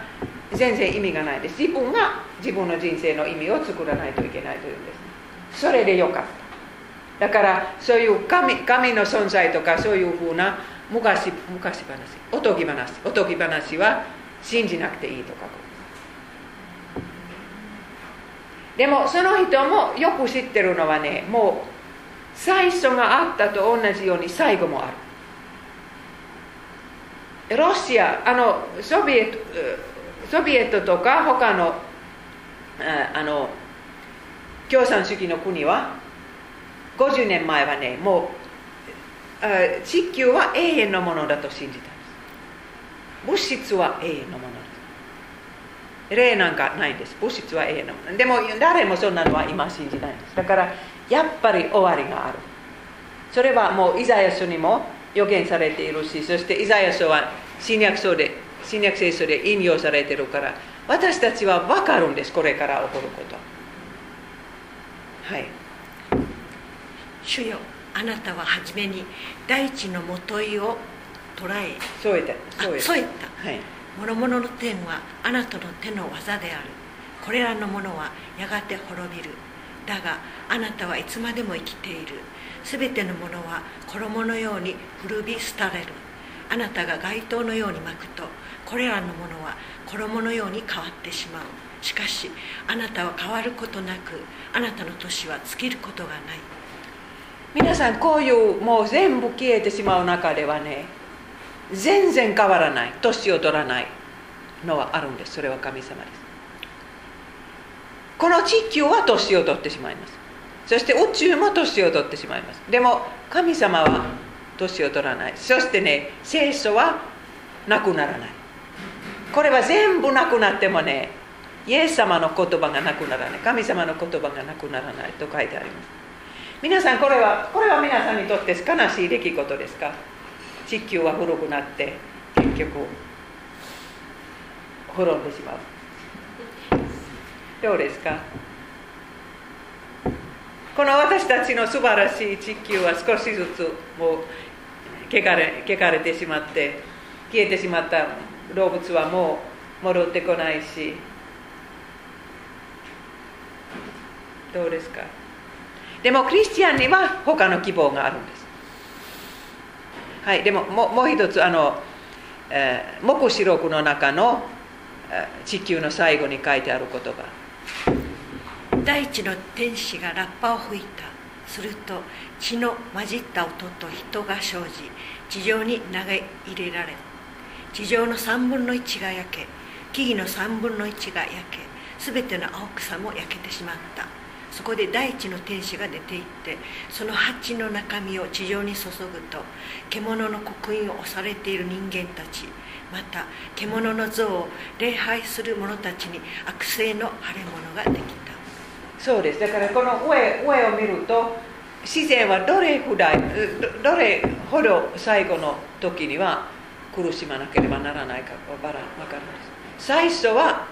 [SPEAKER 2] 全然意味がないです。自分が自分の人生の意味を作らないといけないというんです。それでよかった。だからそういう神神の存在とかそういうふうな昔昔話おとぎ話おとぎ話は信じなくていいとかでもその人もよく知ってるのはねもう最初があったと同じように最後もある。ロシアあのソビエトソビエトとか他のあの共産主義の国は50年前はねもう地球は永遠のものだと信じたんです。物質は永遠のものです霊なんかないんです。物質は永遠のもの。でも誰もそんなのは今信じないんです。だからやっぱり終わりがある。それはもうイザヤ書にも予言されているしそしてイザヤ書は新約書で新約聖書で引用されているから私たちは分かるんですこれから起こること。はい。
[SPEAKER 3] 主よあなたは初めに大地のもといを捉え
[SPEAKER 2] そう言った。
[SPEAKER 3] そう言った。
[SPEAKER 2] はい。
[SPEAKER 3] 諸々の天はあなたの手の技である。これらのものはやがて滅びる。だがあなたはいつまでも生きている。すべてのものは衣のように古び廃れるあなたが街灯のように巻くとこれらのものは衣のように変わってしまう。しかしあなたは変わることなくあなたの年は尽きることがない。
[SPEAKER 2] 皆さんこういうもう全部消えてしまう中ではね全然変わらない。年を取らない。のはあるんです。それは神様です。この地球は年を取ってしまいます。そして宇宙も年を取ってしまいます。でも神様は年を取らない。そしてね聖書はなくならない。これは全部なくなってもねイエス様の言葉がなくならない。神様の言葉がなくならない。と書いてあります。皆さんこれはこれは皆さんにとって悲しい出来事ですか？地球は古くなって結局滅んでしまう。どうですか？この私たちの素晴らしい地球は少しずつもう汚れ汚れてしまって消えてしまった動物はもう戻ってこないし。どうですか？でもクリスチャンには他の希望があるんです。はいでもももう一つあの、えー、黙示録の中の地球の最後に書いてある言葉。
[SPEAKER 3] 大地の天使がラッパを吹いた。すると血の混じった音と人が生じ地上に投げ入れられ地上の3分の1が焼け木々の3分の1が焼けすべての青草も焼けてしまった。そこで大地の天使が出て行ってその鉢の中身を地上に注ぐと獣の刻印を押されている人間たちまた獣の像を礼拝する者たちに悪性の腫れ物ができた。
[SPEAKER 2] そうです。だからこの上上を見ると自然はどれほどどれほど最後の時には苦しまなければならないか分かるんです。最初は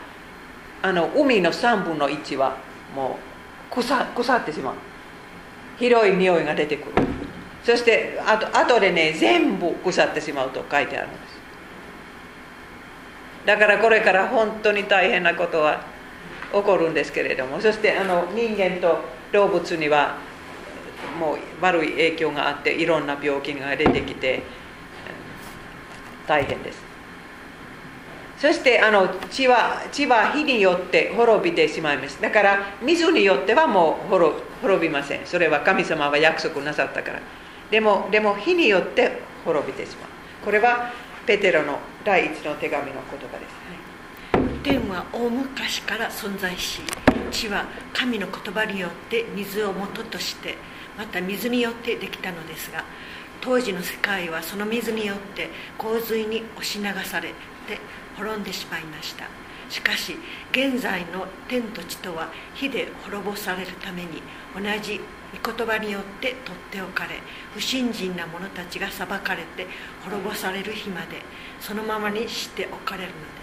[SPEAKER 2] あの海の3分の1はもう腐腐ってしまう。広い匂いが出てくる。そしてあと後でね全部腐ってしまうと書いてあるんです。だからこれから本当に大変なことは起こるんですけれども。そしてあの人間と動物にはもう悪い影響があっていろんな病気が出てきて大変です。そしてあの血は血は火によって滅びてしまいます。だから水によってはもう滅びません。それは神様は約束なさったから。でもでも火によって滅びてしまう。これはペテロの第一の手紙の言葉です、
[SPEAKER 3] 天は大昔から存在し地は神の言葉によって水を元としてまた水によってできたのですが当時の世界はその水によって洪水に押し流されて滅んでしまいました。しかし現在の天と地とは火で滅ぼされるために同じ御言葉によって取っておかれ不信心な者たちが裁かれて滅ぼされる日までそのままにしておかれるのです、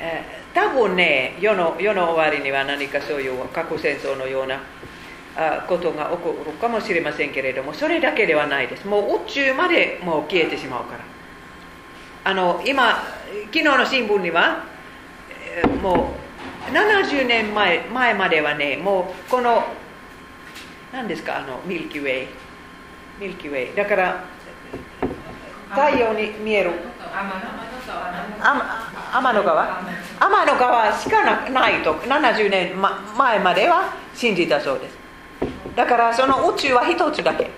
[SPEAKER 2] え、多分ね世の世の終わりには何かそういう核戦争のようなことが起こるかもしれませんけれどもそれだけではないです。もう宇宙までもう消えてしまうから。あの今昨日の新聞にはもう70年前前まではねもうこの何ですかあのミルキーウェイミルキーウェイだから太陽に見える。天の川？天の川しかなないと。70年前までは信じたそうです。だからその宇宙は一つだけ。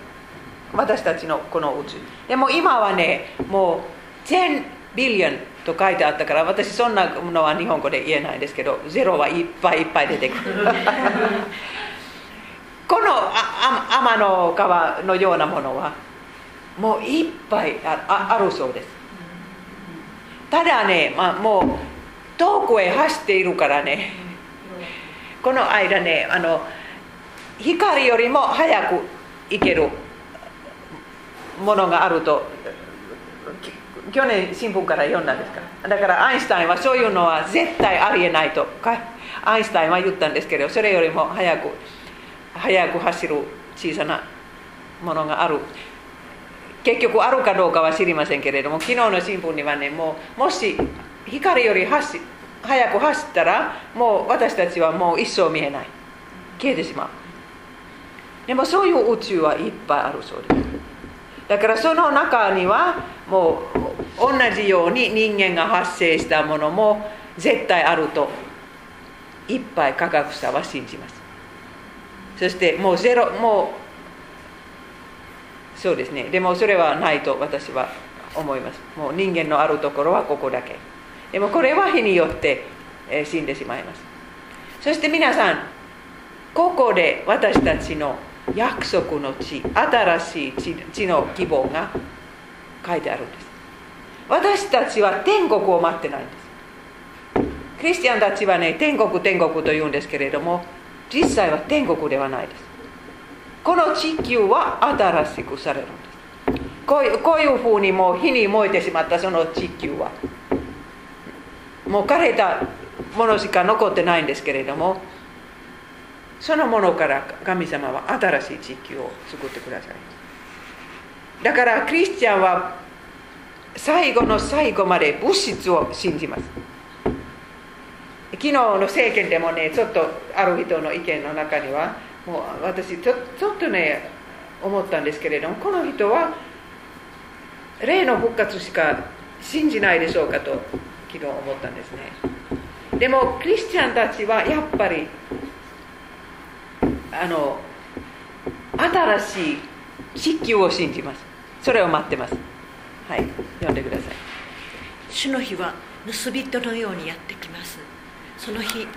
[SPEAKER 2] 私たちのこの宇宙。でも今はねもう10ビリオンと書いてあったから私そんなものは日本語で言えないですけどゼロはいっぱいいっぱい出てくる。このああ天の川のようなものはもういっぱいあああるそうです。ただね、まあ、もう遠くへ走っているからね。この間ねあの光よりも早く行けるものがあると去年新聞から読んだんですか。らだからアインシュタインはそういうのは絶対ありえないと。アインシュタインは言ったんですけどそれよりも早く速く走る小さなものがある。結局あるかどうかは知りませんけれども昨日の新聞にはねもうもし光より走早く走ったらもう私たちはもう一生見えない。消えてしまう。でもそういう宇宙はいっぱいあるそうです。だからその中にはもう同じように人間が発生したものも絶対あるといっぱい科学者は信じます。そしてもうゼロもうそうですね。でもそれはないと私は思います。もう人間のあるところはここだけ。でもこれは火によって、死んでしまいます。そして皆さんここで私たちの約束の地新しい地の希望が書いてあるんです。私たちは天国を待ってないんです。クリスチャンたちはね天国天国と言うんですけれども実際は天国ではないです。この地球は新しくされる。んですこういうこういうふうにもう火に燃えてしまったその地球は。もう枯れたものしか残ってないんですけれどもそのものから神様は新しい地球を作ってください。だからクリスチャンは最後の最後まで物質を信じます。昨日の政権でもねちょっとある人の意見の中にはもう私ちょちょっとね思ったんですけれどもこの人は霊の復活しか信じないでしょうかと昨日思ったんですね。でもクリスチャンたちはやっぱりあの新しい地球を信じます。それを待ってます。はい。読んでください。
[SPEAKER 3] 主の日は盗人のようにやってきます。その日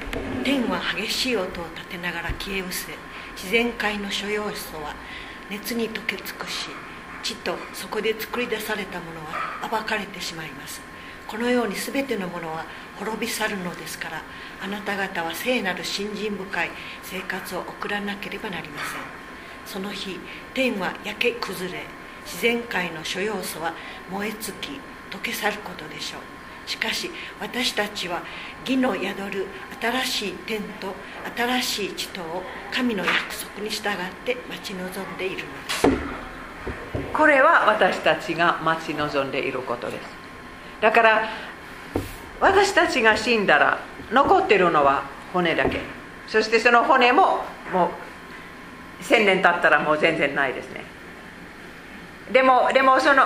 [SPEAKER 3] 天は激しい音を立てながら消え失せ自然界の所要素は熱に溶け尽くし地とそこで作り出されたものは暴かれてしまいます。このように全てのものは滅び去るのですからあなた方は聖なる信心深い生活を送らなければなりません。その日天は焼け崩れ自然界の諸要素は燃え尽き溶け去ることでしょう。しかし私たちは義の宿る新しい天と新しい地とを神の約束に従って待ち望んでいるのです。
[SPEAKER 2] これは私たちが待ち望んでいることです。だから私たちが死んだら残ってるのは骨だけ。そしてその骨ももう1000年経ったらもう全然ないですね。でもでもその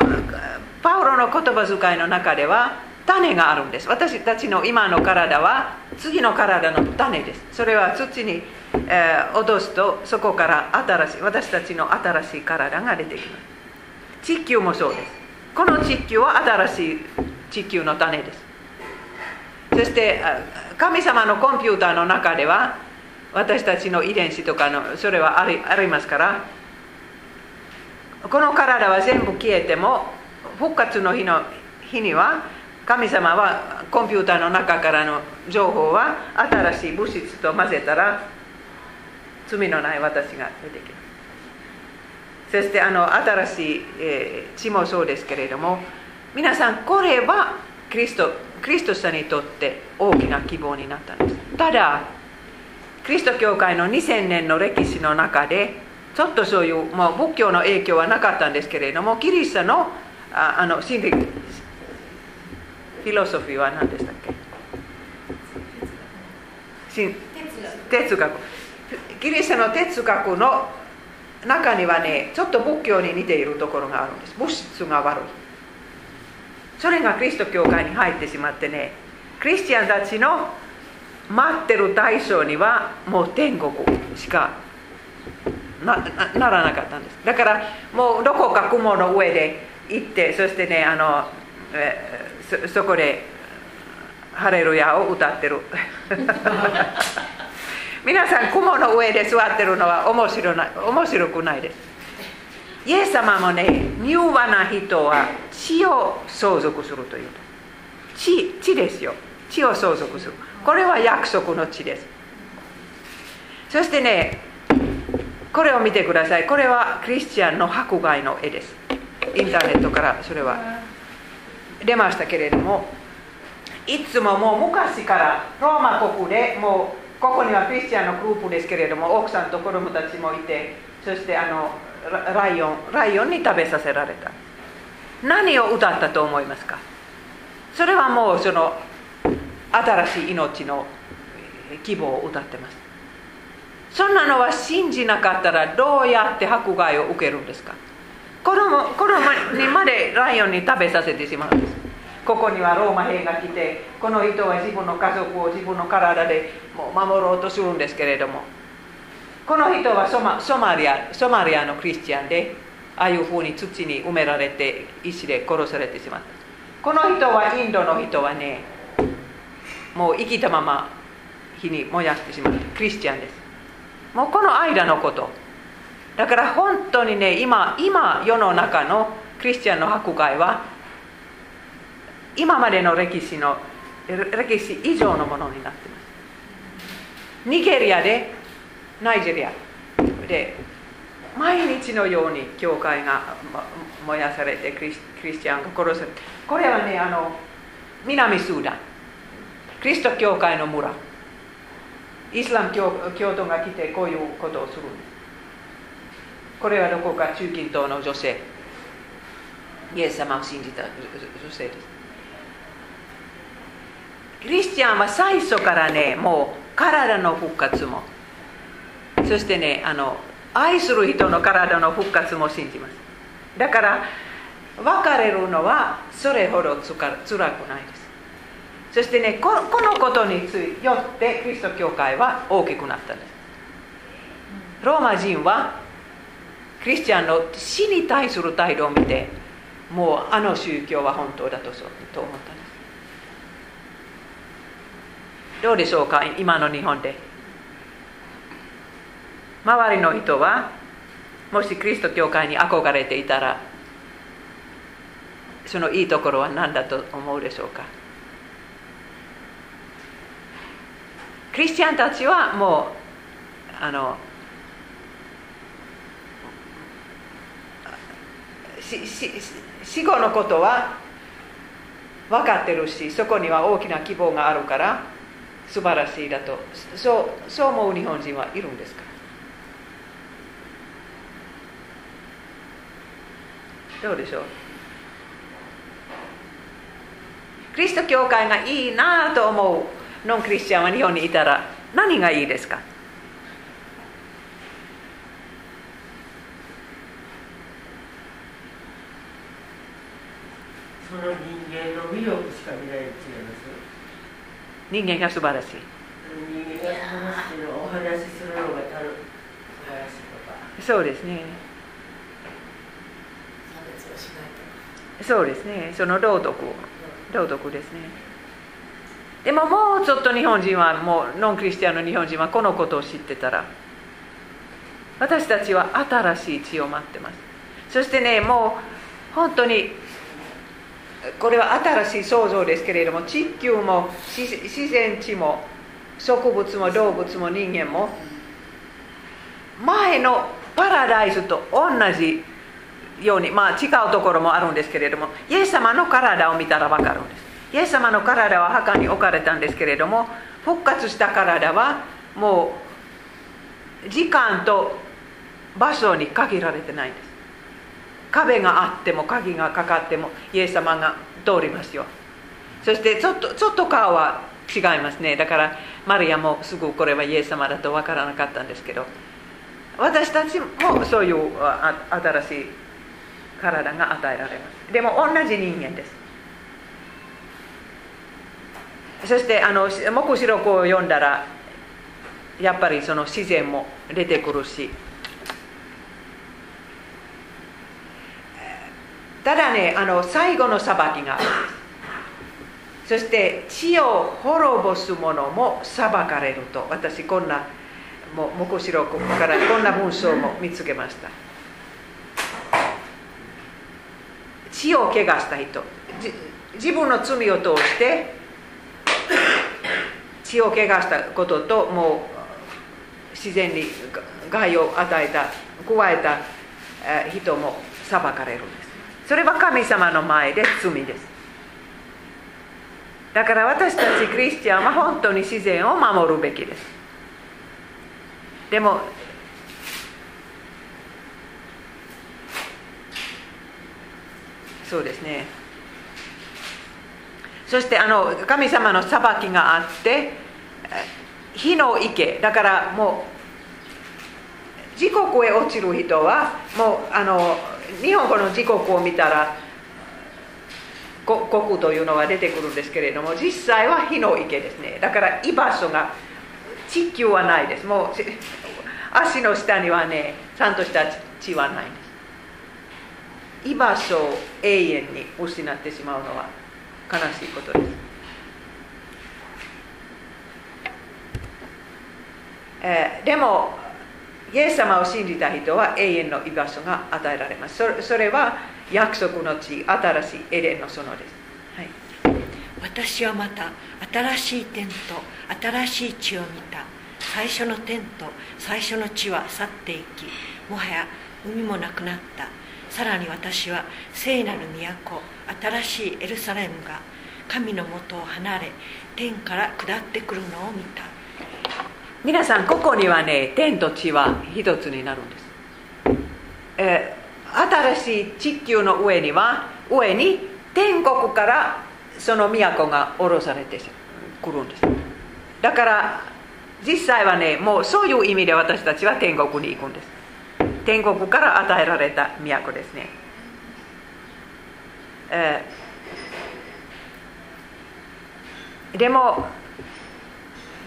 [SPEAKER 2] パウロの言葉遣いの中では種があるんです。私たちの今の体は次の体の種です。それは土に、えー、落とすとそこから新しい私たちの新しい体が出てきます。地球もそうです。この地球は新しい地球の種です。そして神様のコンピューターの中では私たちの遺伝子とかのそれはありありますからこの体は全部消えても復活の日の日には神様はコンピューターの中からの情報は新しい物質と混ぜたら罪のない私が出てきます。そしてあの新しい、えー、血もそうですけれども皆さんこれはクリストクリストさんにとって大きな希望になったんです。ただキリスト教会の2000年の歴史の中でちょっとそういう、まあ、仏教の影響はなかったんですけれどもキリストのああの心理フィロソフィーは何でしたっけ哲学ギリシャの哲学の中にはねちょっと仏教に似ているところがあるんです物質が悪いそれがキリスト教会に入ってしまってねクリスチャンたちの待ってる対象にはもう天国しかなならなかったんですだからもうどこか雲の上で行ってそしてねあの、えー、そそこでハレルヤを歌ってる。皆さん雲の上で座ってるのは面白な面白くないです。イエス様もね柔和な人は血を相続するという。血血ですよ。血を相続する。これは約束の地です。そしてねこれを見てください。これはクリスチャンの迫害の絵です。インターネットからそれは。出ましたけれどもいつももう昔からローマ国でもうここにはクリスチャンのグループですけれども奥さんと子供たちもいてそしてあのライオンライオンに食べさせられた。何を歌ったと思いますか？それはもうその新しい命の希望を歌ってます。そんなのは信じなかったらどうやって迫害を受けるんですか？子供子供にまでライオンに食べさせてしまうんです。ここにはローマ兵が来てこの人は自分の家族を自分の体でもう守ろうとするんですけれども。この人はソマソマリアソマリアのクリスチャンでああいうふうに土に埋められて石で殺されてしまった。この人はインドの人はねもう生きたまま火に燃やしてしまった。クリスチャンです。もうこの間のこと。だから本当にね今今世の中のクリスチャンの迫害は今までの歴史の歴史以上のものになってます。ニゲリアでナイジェリアで毎日のように教会が燃やされてクリスチャンが殺されてこれはねあの南スーダンキリスト教会の村イスラム教教徒が来てこういうことをするんです。これはどこか中近東の女性。イエス様を信じた女性です。クリスチャンは最初からねもう体の復活も。そしてねあの愛する人の体の復活も信じます。だから別れるのはそれほどつか辛くないです。そしてねここのことによってキリスト教会は大きくなったんです。ローマ人はクリスチャンの死に対する態度を見てもうあの宗教は本当だとと思ったんです。どうでしょうか今の日本で。周りの人はもしキリスト教会に憧れていたらそのいいところは何だと思うでしょうか。クリスチャンたちはもうあの死後のことは分かってるしそこには大きな希望があるから素晴らしいだと。そうそう思う日本人はいるんですか？どうでしょう？キリスト教会がいいなと思うノンクリスチャンは日本にいたら何がいいですか
[SPEAKER 4] その人間の魅力しか見ない違います
[SPEAKER 2] 人間が素晴らしい。そうですねそうですねその道徳道徳ですねでももうちょっと日本人はもうノンクリスチャンの日本人はこのことを知ってたら私たちは新しい。血を待ってますそしてねもう本当にこれは新しい創造ですけれども地球も自然地も植物も動物も人間も前のパラダイスと同じようにまあ違うところもあるんですけれどもイエス様の体を見たら分かるんです。イエス様の体は墓に置かれたんですけれども復活した体はもう時間と場所に限られてないんです。壁があっても鍵がかかってもイエス様が通りますよ。そしてちょっとちょっと顔は違いますね。だからマリアもすぐこれはイエス様だと分からなかったんですけど私たちもそういう新しい体が与えられます。でも同じ人間です。そしてあの黙示録を読んだらやっぱりその自然も出てくるしただねあの最後の裁きがある。んですそして地を滅ぼす者も裁かれると。私こんなもう黙示録からこんな文章も見つけました。血を怪我した人。自分の罪を通して血を怪我したことともう自然に害を与えた加えた人も裁かれる。それは神様の前で罪です。だから私たちクリスチャンは本当に自然を守るべきです。でもそうですね。そしてあの神様の裁きがあって火の池。だからもう時刻へ落ちる人はもうあの日本語の時刻を見たら国というのは出てくるんですけれども実際は火の池ですね。だから居場所が地球はないです。もう足の下にはねちゃんとした地はないんです。居場所を永遠に失ってしまうのは悲しいことです、えー、でもイエス様を信じた人は永遠の居場所が与えられます。それは約束の地新しいエレンの園です、はい、
[SPEAKER 3] 私はまた新しい天と新しい地を見た。最初の天と最初の地は去っていきもはや海もなくなった。さらに私は聖なる都新しいエルサレムが神のもとを離れ天から下ってくるのを見た。
[SPEAKER 2] 皆さんここにはね天と地は一つになるんです、えー、新しい地球の上には上に天国からその都が下ろされてくるんです。だから実際はねもうそういう意味で私たちは天国に行くんです。天国から与えられた都ですね、えー、でも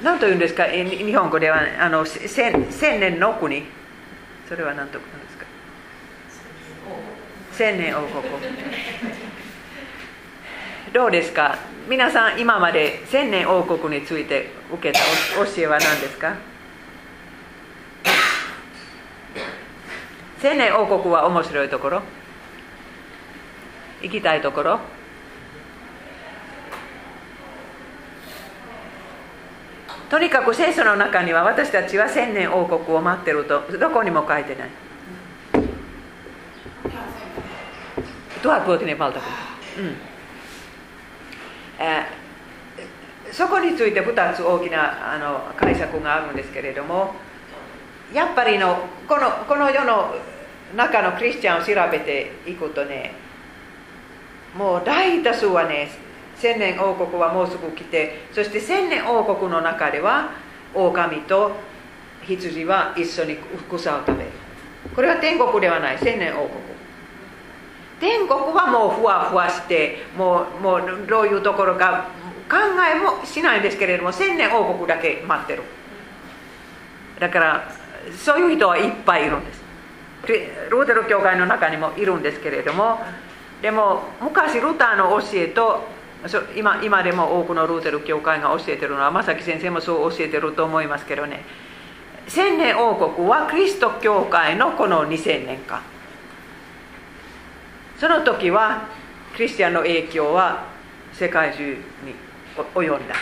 [SPEAKER 2] 何と言うんですか？日本語ではあの千千年の国。それは何と言うんですか？千年王国。どうですか？皆さん今まで千年王国について受けた教えは何ですか？千年王国は面白いところ？行きたいところ？とにかく聖書の中には私たちは千年王国を待ってるとどこにも書いてない。うんえー、そこについて2つ大きなあの解釈があるんですけれどもやっぱりのこのこの世の中のクリスチャンを調べていくとねもう大多数はね千年王国はもうすぐ来てそして千年王国の中では狼と羊は一緒に草を食べる。これは天国ではない。千年王国。天国はもうふわふわしてもうもうどういうところか考えもしないんですけれども千年王国だけ待ってる。だからそういう人はいっぱいいるんです。ルーテル教会の中にもいるんですけれどもでも昔ルターの教えと今今でも多くのルーテル教会が教えてるのは正木先生もそう教えてると思いますけどね。千年王国はキリスト教会のこの2000年間。その時はクリスチャンの影響は世界中に及んだ。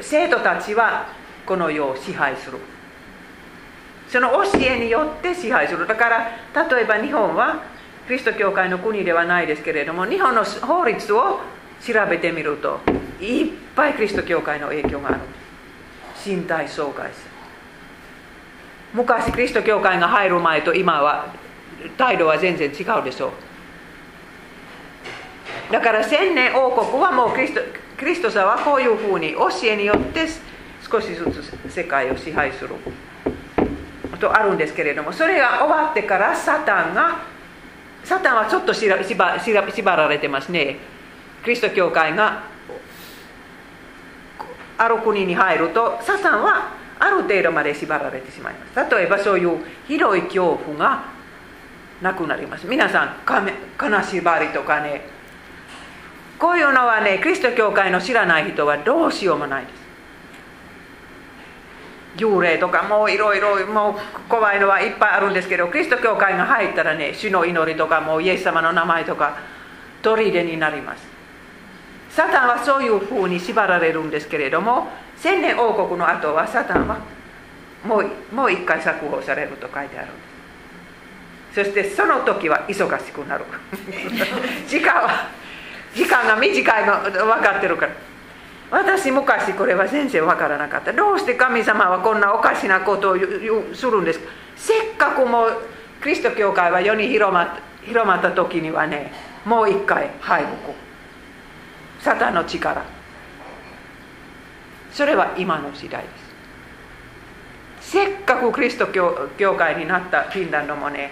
[SPEAKER 2] 生徒たちはこの世を支配する。その教えによって支配する。だから例えば日本はリスト教会の国ではないですけれども日本の法律を調べてみるといっぱいキリスト教会の影響がある。身体障害者。昔キリスト教会が入る前と今は態度は全然違うでしょう。だから千年王国はもうキリストキリストさんはこういうふうに教えによって少しずつ世界を支配するとあるんですけれどもそれが終わってからサタンがサタンはちょっと縛られてますね。キリスト教会がある国に入るとサタンはある程度まで縛られてしまいます。例えばそういう広い恐怖がなくなります。皆さん金縛りとかね。こういうのはねキリスト教会の知らない人はどうしようもないです。幽霊とかもういろいろもう怖いのはいっぱいあるんですけどキリスト教会が入ったらね主の祈りとかもうイエス様の名前とか砦になります。サタンはそういうふうに縛られるんですけれども千年王国の後はサタンはもうもう一回釈放されると書いてあるんです。そしてその時は忙しくなる。時間は時間が短いの分かってるから。私昔これは先生分からなかった。どうして神様はこんなおかしなことをするんですか？せっかくもうキリスト教会は世に広ま広まった時にはねもう一回敗北サタンの力。それは今の時代です。せっかくキリスト教教会になったフィンランドもね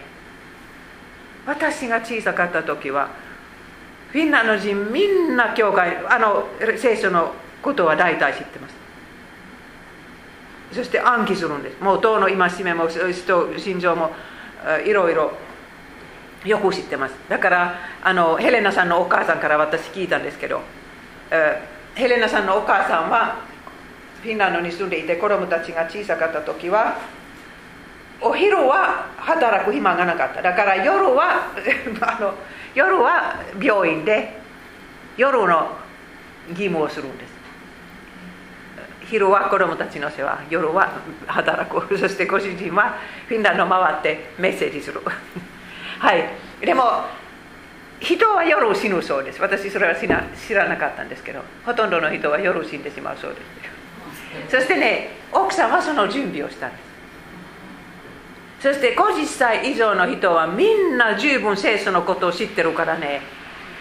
[SPEAKER 2] 私が小さかった時はフィンランド人みんな教会あの聖書のことは大体知ってます。そして暗記するんです。もう党の戒めも心情もいろいろよく知ってます。だからあのヘレナさんのお母さんから私聞いたんですけど、ヘレナさんのお母さんはフィンランドに住んでいて子供たちが小さかった時はお昼は働く暇がなかった。だから夜は あの夜は病院で夜の義務をするんです。昼は子供たちの世話夜は働く。そしてご主人はフィンランド回ってメッセージする。はい。でも人は夜死ぬそうです。私それは知らなかったんですけどほとんどの人は夜死んでしまうそうです。そしてね奥さんはその準備をしたんです。そして50歳以上の人はみんな十分聖書のことを知ってるからね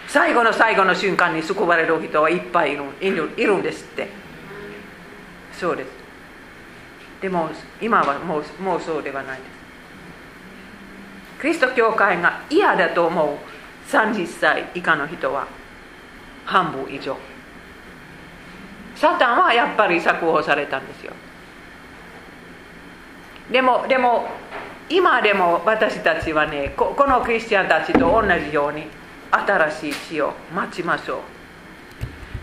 [SPEAKER 2] 最後の最後の瞬間に救われる人はいっぱいいるいるんですってそうです。でも今はもうもうそうではないです。キリスト教会が嫌だと思う30歳以下の人は半分以上。サタンはやっぱり釈放されたんですよ。でもでも今でも私たちはねこのクリスチャンたちと同じように新しい地を待ちましょう。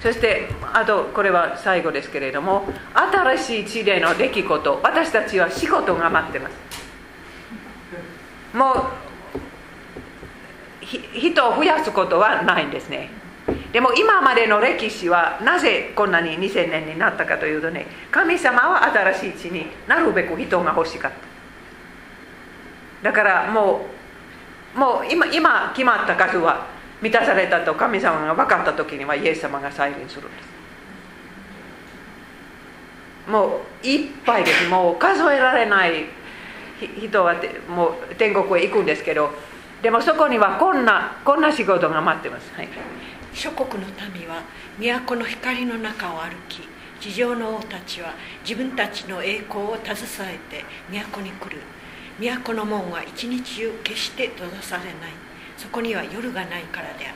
[SPEAKER 2] そしてあとこれは最後ですけれども新しい地での出来事私たちは仕事が待ってます。もう人を増やすことはないんですね。でも今までの歴史はなぜこんなに2000年になったかというとね神様は新しい地になるべく人が欲しかった。だからもうもう今今決まった数は満たされたと神様が分かった時にはイエス様が再臨するんです。もういっぱいですもう数えられない人はもう天国へ行くんですけどでもそこにはこんなこんな仕事が待ってます、はい、
[SPEAKER 3] 諸国の民は都の光の中を歩き地上の王たちは自分たちの栄光を携えて都に来る。都の門は一日中決して閉ざされない。そこには夜がないからである。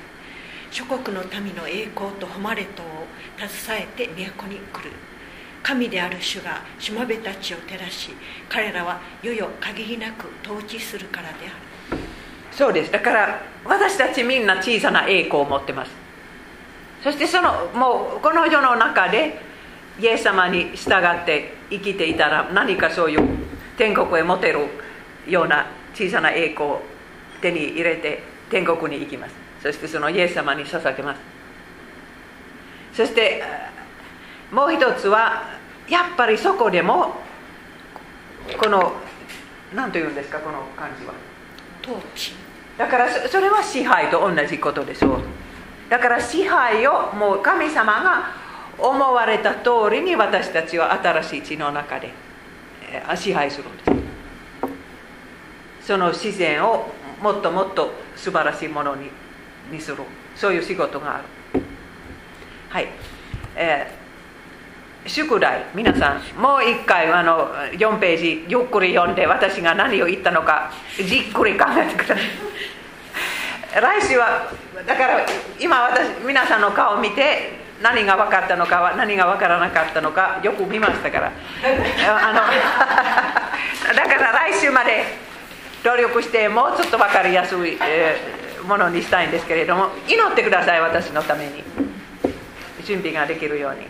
[SPEAKER 3] 諸国の民の栄光と誉れとを携えて都に来る。神である主がしもべたちを照らし彼らはよよ限りなく統治するからである。
[SPEAKER 2] そうです。だから私たちみんな小さな栄光を持ってます。そしてそのもうこの世の中でイエス様に従って生きていたら何かそういう天国へ持てるような小さな栄光を手に入れて天国に行きます。そしてそのイエス様に捧げます。そしてもう一つはやっぱりそこでもこの何と言うんですかこの感じは。
[SPEAKER 3] 統治。
[SPEAKER 2] だからそれは支配と同じことでしょう。だから支配をもう神様が思われた通りに私たちは新しい地の中で支配するんです。その自然をもっともっと素晴らしいものににするそういう仕事があるはい、えー、宿題皆さんもう一回あの4ページゆっくり読んで私が何を言ったのかじっくり考えてください来週はだから今私皆さんの顔を見て何が分かったのか何が分からなかったのかよく見ましたからあのだから来週まで努力してもうちょっと分かりやすい、えーものにしたいんですけれども祈ってください私のために。準備ができるように。
[SPEAKER 1] こ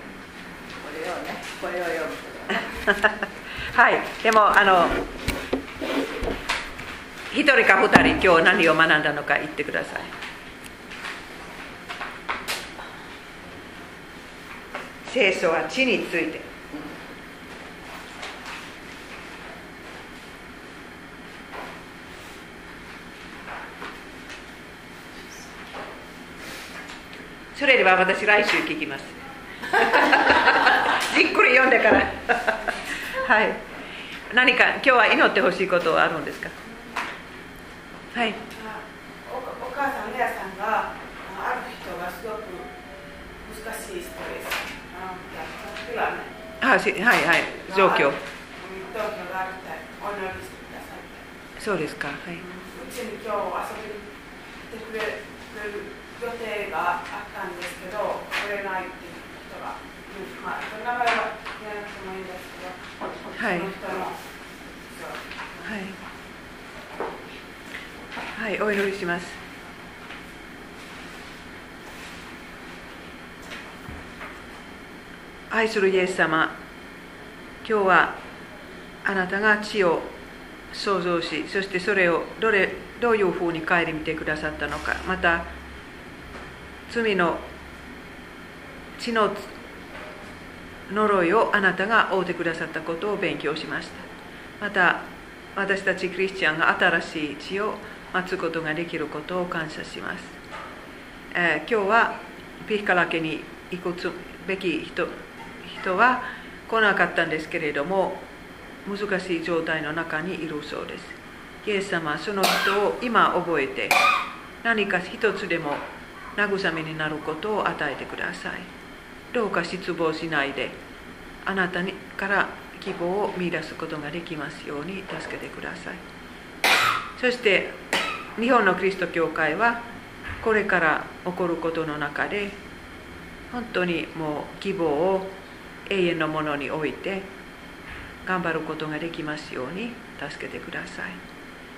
[SPEAKER 1] れをねこれを読む。
[SPEAKER 2] はい。でもあの一人か二人今日何を学んだのか言ってください。聖書は地についてそれでは私来週聞きます。じっくり読んでから。はい。何か今日は祈ってほしいことはあるんですか？はい。
[SPEAKER 5] おお母さん、レアさんがあある人がすごく難しいストレス、あ
[SPEAKER 2] はいはい。状況。そうですか。は。
[SPEAKER 5] い。うちに今日遊びに来てくれる予定があったんですけど、来れないっていう人が、うんまあ、名前は言わなくてもいいんですけど、
[SPEAKER 2] はい。
[SPEAKER 5] その人の。
[SPEAKER 2] はい。はい。お祈りします。愛するイエス様今日はあなたが地を創造しそしてそれをどれどういうふうに顧みてくださったのかまた罪の血の呪いをあなたが負うてくださったことを勉強しました。また私たちクリスチャンが新しい地を待つことができることを感謝します、えー今日はピヒカラ家に行くべき人人は来なかったんですけれども難しい状態の中にいるそうです。イエス様はその人を今覚えて何か一つでも慰めになることを与えてください。どうか失望しないであなたにから希望を見出すことができますように助けてください。そして日本のキリスト教会はこれから起こることの中で本当にもう希望を永遠のものに置いて頑張ることができますように助けてください。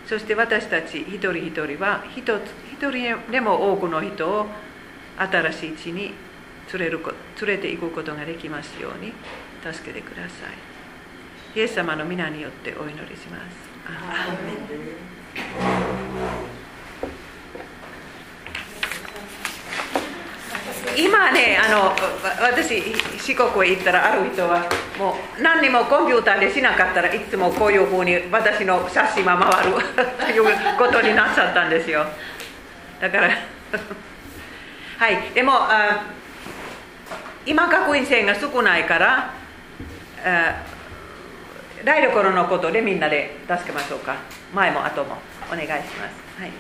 [SPEAKER 2] そして私たち一人一人は一つ一人でも多くの人を新しい地に連れる連れていくことができますように助けてください。イエス様の皆によってお祈りしますアーメン今ねあの私四国へ行ったらある人はもう何にもコンピューターでしなかったらいつもこういうふうに私の写真は回ると いうことになっちゃったんですよ。だから はい。でもあ今学院生が少ないからあ台所のことでみんなで助けましょうか。前も後もお願いします。はい。